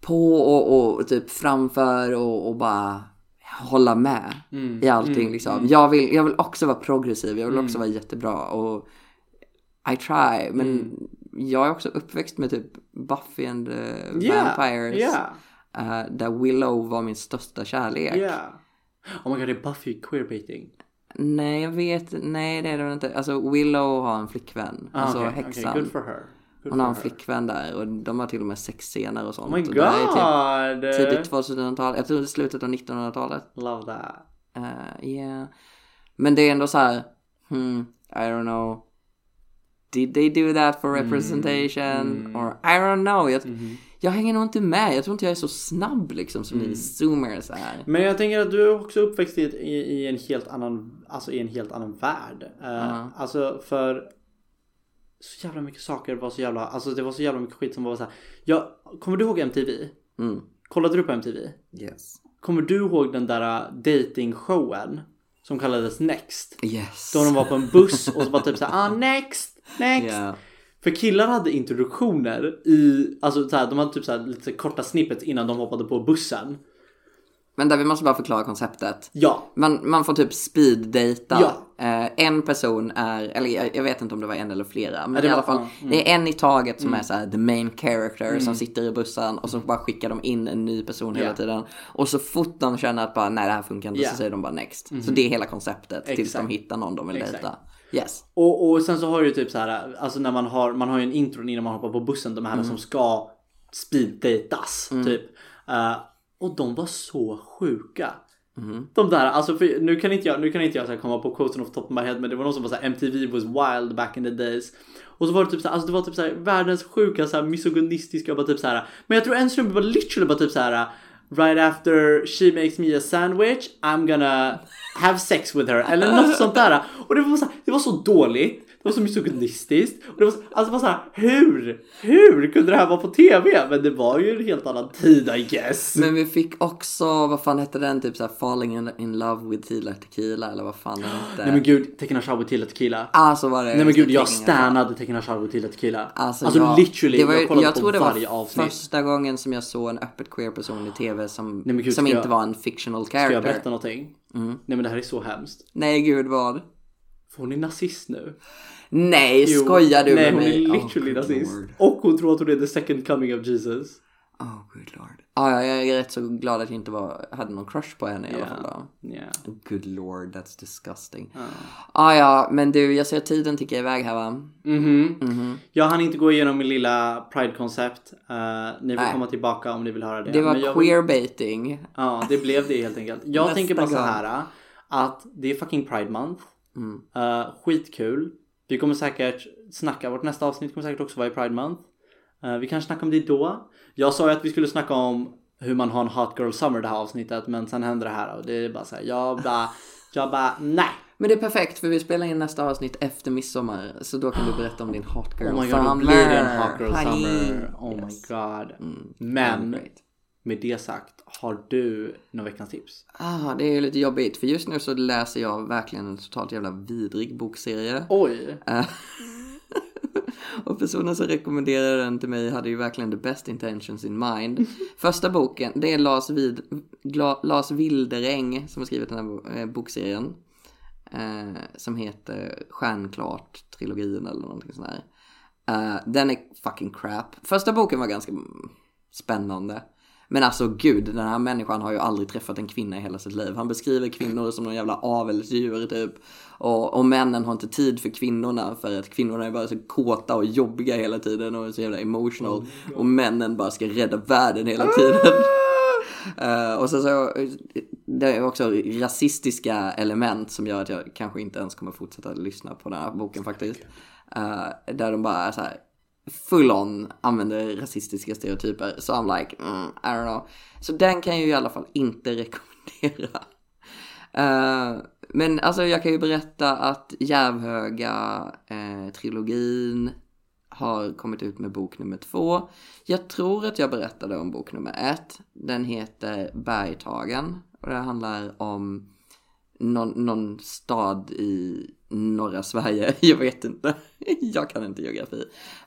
på och, och typ framför och, och bara hålla med Mm, i allting mm, liksom. Jag, vill, jag vill också vara progressiv, jag vill också vara jättebra och I try, men Mm. jag är också uppväxt med typ Buffy and the Ja, Vampires. Ja, eh, där Willow var min största kärlek. ja. Oh my god, är Buffy queerbaiting? Nej, jag vet, nej det är det inte. Alltså Willow har en flickvän. Ah, alltså okej, häxan. good for her. Hon har en flickvän där och de har till och med sexscener och sånt. Oh my Och det är god! typ tidigt 2000-tal, jag tror det är slutet av 1900-talet. Love that. Uh, yeah. Men det är ändå så här, hmm, I don't know. Did they do that for representation? Or I don't know. Jag, jag hänger nog inte med. Jag tror inte jag är så snabb liksom som ni zoomers är. Men jag tänker att du är också uppväxt i, ett, i, i en helt annan, alltså i en helt annan värld. Uh, Alltså för så jävla mycket saker var så jävla, alltså det var så jävla mycket skit som var så här. Jag, kommer du ihåg MTV? Mm. Kollade du på MTV? Yes. Kommer du ihåg den där uh, datingshowen som kallades Next? Yes. Då de var på en buss och så var typ såhär ah next, next. Yeah. För killar hade introduktioner i, alltså så här, de hade typ så här, lite korta snippets innan de hoppade på bussen. Men där vi måste bara förklara konceptet. Ja, Man, man får typ speed-data. Ja. Eh, en person är, eller jag, jag vet inte om det var en eller flera. Men det i alla fall, ja, mm. det är en i taget som är så här, the main character som sitter i bussen och så bara skickar de in en ny person hela Ja. tiden. Och så fort de känner att bara, nej det här funkar inte Ja. så säger de bara next. Så det är hela konceptet tills Exakt. de hittar någon de vill Exakt. dejta. Yes. Och, och sen så har du typ så här, alltså när man har, man har ju en intro innan man hoppar på bussen, de här som ska speeddatas typ. Eh, och de var så sjuka. De där, alltså för, nu kan inte jag, nu kan inte jag så komma på quoten off top of my head men det var någon som var så här, MTV was wild back in the days. Och så var det typ så här, alltså det var typ så här, världens sjuka så här misogynistiska bara typ så här. Men jag tror en snubbe var literally bara typ så här. Right after she makes me a sandwich I'm gonna have sex with her eller något sånt där. Och det var så det var så dåligt. Det var så misogynistiskt. Och det var, så, alltså det var så här, hur? Hur kunde det här vara på TV? Men det var ju en helt annan tid I guess. Men vi fick också, vad fan hette den? Typ såhär Falling in, in Love with Tila Tequila eller vad fan den hette. Nej men gud, Teckna Shower till Tequila. Ah, så var det. Nej men gud, jag stannade Teckna Shower till Tequila. Alltså, Alltså, jag, literally, det var, jag kollade jag på tror det varje var avsnitt. första gången som jag såg en öppet queer person i tv som, Nej, gud, som inte jag- var en fictional Ska jag character. berätta någonting? Nej men det här är så hemskt. Nej gud vad? För hon är nazist nu. Nej, Jo. skojar du Nej med hon mig? är literally oh, nazist. Lord. Och hon tror att hon är the second coming of Jesus. Oh good lord. Ah, ja, jag är rätt så glad att jag inte var, hade någon crush på henne i alla fall. Då. Yeah. Good lord, that's disgusting. Ah, ja, men du, jag ser att tiden tickar iväg här va? Mhm. Jag hann inte gå igenom min lilla Pride-koncept. Eh, ni får Nej. komma tillbaka om ni vill höra det. Det var jag vill- queerbaiting. Ja, det blev det helt enkelt. Jag tänker bara så här att det är fucking Pride month. Mm. Eh, skitkul. Vi kommer säkert snacka, vårt nästa avsnitt kommer säkert också vara i Pride month. Eh, vi kanske snackar om det då. Jag sa ju att vi skulle snacka om hur man har en hot girl summer det här avsnittet men sen hände det här och det är bara så här, jag bara, jag bara nej. Men det är perfekt för vi spelar in nästa avsnitt efter midsommar. Så då kan du berätta om din hot girl Oh my god, då summer. blir det en hot girl Honey. summer. Oh Yes. my god. Mm, Men. Med det sagt, har du några veckans tips? Ah, det är lite jobbigt för just nu så läser jag verkligen en totalt jävla vidrig bokserie. Oj! Eh, och personen som rekommenderade den till mig hade ju verkligen the best intentions in mind. Första boken, det är Lars, Vid, Gla, Lars Wilderäng som har skrivit den här eh, bokserien. Eh, som heter Stjärnklart trilogin eller någonting sånt där. Eh, den är fucking crap. Första boken var ganska spännande. Men alltså gud, den här människan har ju aldrig träffat en kvinna i hela sitt liv. Han beskriver kvinnor som någon jävla avelsdjur typ. Och, och männen har inte tid för kvinnorna för att kvinnorna är bara så kåta och jobbiga hela tiden och så jävla emotional. och männen bara ska rädda världen hela tiden. Eh, och sen så, det är också rasistiska element som gör att jag kanske inte ens kommer fortsätta lyssna på den här boken faktiskt. Eh, där de bara är så här, full on använder rasistiska stereotyper. Så I'm like, mm, I don't know. Så den kan jag ju i alla fall inte rekommendera. Uh, men alltså jag kan ju berätta att Järvhöga eh, trilogin har kommit ut med bok nummer två. Jag tror att jag berättade om bok nummer ett. Den heter Bergtagen och det handlar om någon, någon stad i norra Sverige. Jag vet inte. Jag kan inte geografi.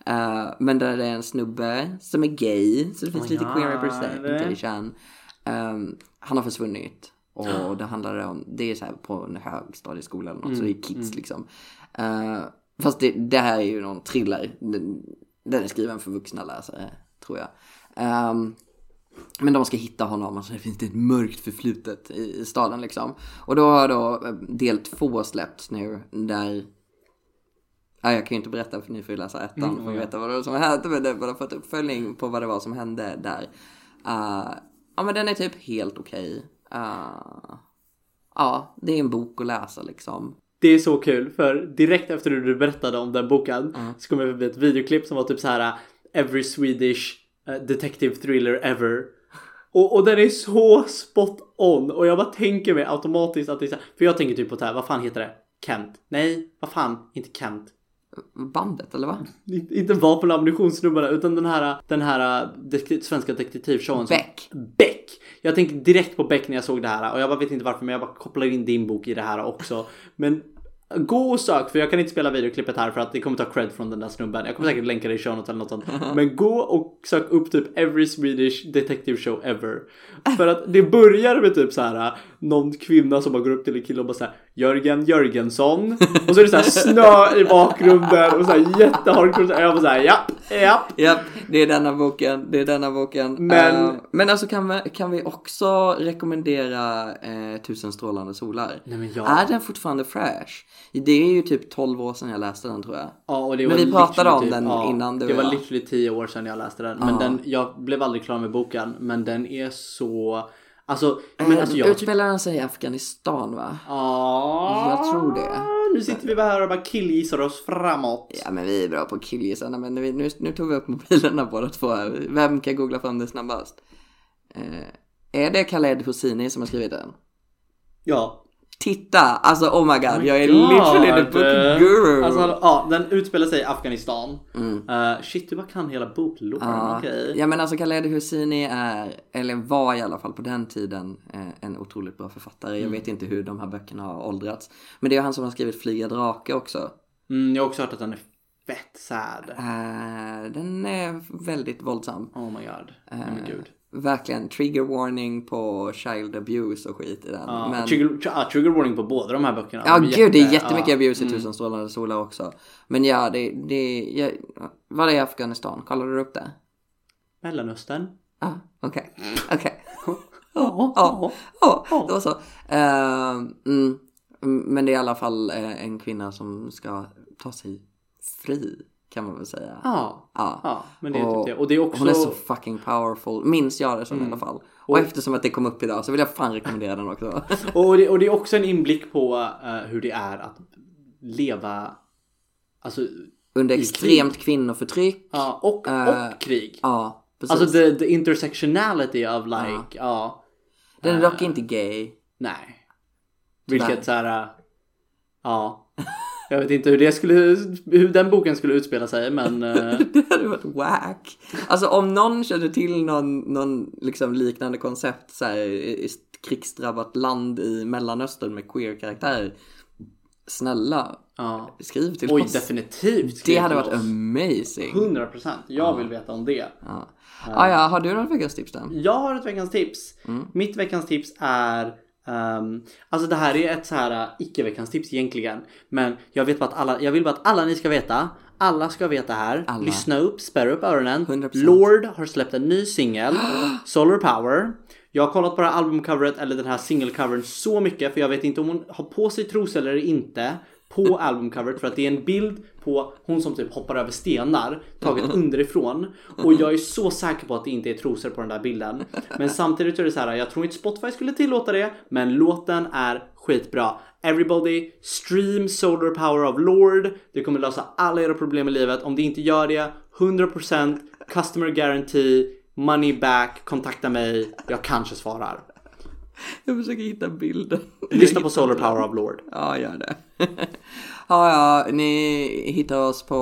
Uh, men där det är en snubbe som är gay, så det finns oh, lite ja, queer representation. Um, han har försvunnit. Och det handlar om, det är så här på en högstadieskola eller något, mm, så det är kids mm. liksom. Uh, fast det, det, här är ju någon thriller. Den, den är skriven för vuxna läsare, tror jag. Um, men de ska hitta honom och så finns det ett mörkt förflutet i, i staden liksom. Och då har då eh, del två släppts nu där Ja, jag kan ju inte berätta för ni får ju läsa ettan mm, för att veta vad det var som hände. Men det har fått uppföljning på vad det var som hände där. Uh, ja men den är typ helt okej. Okay. Uh, ja, det är en bok att läsa liksom. Det är så kul för direkt efter att du berättade om den boken mm. så kom jag förbi ett videoklipp som var typ så här Every Swedish detective thriller ever. Och, och den är så spot on och jag bara tänker mig automatiskt att det är så här, För jag tänker typ på det här, vad fan heter det? Kent? Nej, vad fan, inte Kent. Bandet eller vad? Inte vapen och ammunitionsnumren utan den här, den här de svenska detektivshowen. Beck. Beck! Jag tänkte direkt på Beck när jag såg det här och jag bara vet inte varför men jag bara kopplar in din bok i det här också. Men Gå och sök, för jag kan inte spela videoklippet här för att det kommer ta cred från den där snubben. Jag kommer säkert länka det i show eller något sånt. Men gå och sök upp typ every Swedish detective show ever. För att det börjar med typ så här någon kvinna som bara går upp till en kille och bara såhär Jörgen Jörgensson och så är det såhär snö i bakgrunden och såhär jättehardcore och jag bara såhär japp, japp. Japp, det är denna boken, det är denna boken. Men, uh, men alltså kan vi, kan vi också rekommendera uh, Tusen strålande solar? Nej, men ja. Är den fortfarande fresh? Det är ju typ 12 år sedan jag läste den tror jag. Ja, och det var men vi pratade om typ, den ja, innan du Det var literally 10 år sedan jag läste den. Men den, jag blev aldrig klar med boken. Men den är så Alltså, men alltså jag... Utspelar den sig i Afghanistan va? Ja. Jag tror det. Nu sitter vi bara här och bara killgissar oss framåt. Ja men vi är bra på killgissarna men nu, nu, nu tog vi upp mobilerna båda två här. Vem kan googla fram det snabbast? Eh, är det Khaled Hosseini som har skrivit den? Ja. Titta! Alltså oh my god, oh my jag är god. literally the book guru! Alltså, ja, den utspelar sig i Afghanistan. Mm. Uh, shit, du bara kan hela boklåren, ja. Okay. Ja men alltså Khaled Hosseini är, eller var i alla fall på den tiden, eh, en otroligt bra författare. Mm. Jag vet inte hur de här böckerna har åldrats. Men det är han som har skrivit Flyga drake också. Mm, jag har också hört att den är fett sad. Uh, den är väldigt våldsam. Oh my god. Oh my god verkligen trigger warning på child abuse och skit i den. Ja, men... trigger, ja, trigger warning på båda de här böckerna. Ja, de gud, det är jättemycket ja. abuse i mm. Tusen strålande solar också. Men ja, det, det jag, var i Afghanistan? Kollade du upp det? Mellanöstern. Ah, okej, okej. Ja, ja, ja, det var så. Uh, mm, men det är i alla fall eh, en kvinna som ska ta sig fri kan man väl säga. Ja, ja. ja men det är och, typ det. Och det är också... Hon är så fucking powerful, minns jag det som mm. i alla fall. Och, och eftersom att det kom upp idag så vill jag fan rekommendera den också. och, det, och det är också en inblick på uh, hur det är att leva alltså, under extremt kvinnoförtryck. Ja, och, uh, och krig. Ja, precis. Alltså the, the intersectionality of like, ja. ja den är dock inte gay. Nej. Vilket såhär, ja. Jag vet inte hur, det skulle, hur den boken skulle utspela sig men... Eh, det hade varit wack. Alltså om någon känner till någon, någon liksom liknande koncept så här, i krigsdrabbat land i Mellanöstern med queer-karaktär. Snälla, ja. skriv till Oj, oss. definitivt. Det hade varit oss. amazing. 100%. Jag ja. vill veta om det. Ja. Ah, ja, har du något veckans tips då? Jag har ett veckans tips. Mm. Mitt veckans tips är Um, alltså det här är ett så här uh, icke-veckans tips egentligen. Men jag vet bara att alla, jag vill bara att alla ni ska veta. Alla ska veta här. Alla. Lyssna upp, spärra upp öronen. 100%. Lord har släppt en ny singel. Solar Power. Jag har kollat på det här albumcoveret eller den här singelcovern så mycket för jag vet inte om hon har på sig trosor eller inte på albumcoveret för att det är en bild på hon som typ hoppar över stenar taget underifrån och jag är så säker på att det inte är trosor på den där bilden. Men samtidigt är det så här, jag tror inte Spotify skulle tillåta det, men låten är skitbra. Everybody stream Solar Power of Lord. Det kommer lösa alla era problem i livet. Om det inte gör det, 100% customer guarantee, money back, kontakta mig, jag kanske svarar. Jag försöker hitta bilden. Lyssna på Solar Power of Lord. Ja, gör det. ja, ja, ni hittar oss på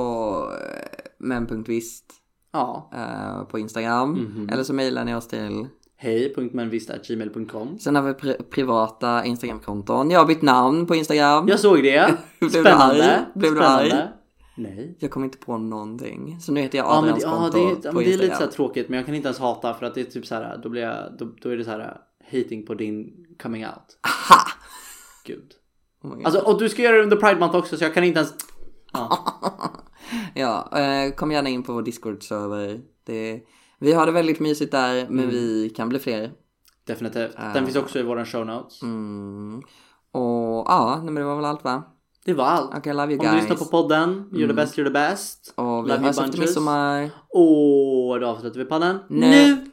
eh, men.vist Ja. eh, på Instagram. Mhm. Eller så mejlar ni oss till. Hej.menvista.gmail.com Sen har vi pri- privata Instagramkonton. Jag har bytt namn på Instagram. Jag såg det. Blev du Spännande. arg? Blev du arg? Nej. Jag kommer inte på någonting. Så nu heter jag Ja men, Adrians det, ja, det, är- på men det är lite Instagram. så tråkigt men jag kan inte ens hata för att det är typ så här, då blir jag, då, då är det så här hating på din coming out. Aha! Gud. Oh. Alltså och du ska göra det under Pride Month också så jag kan inte ens... Ja. Ja, eh, kom gärna in på vår Discord-server. Det, vi har det väldigt mysigt där, men Mm. vi kan bli fler. Definitivt. Den finns också i våra show notes. Mm. Och ja, men det var väl allt va? Det var allt. Okej, love you Om du guys. lyssnar på podden, you're the best, you're the best. Och vi Love you hörs efter midsommar. Och då avslutar vi podden Nu. nu.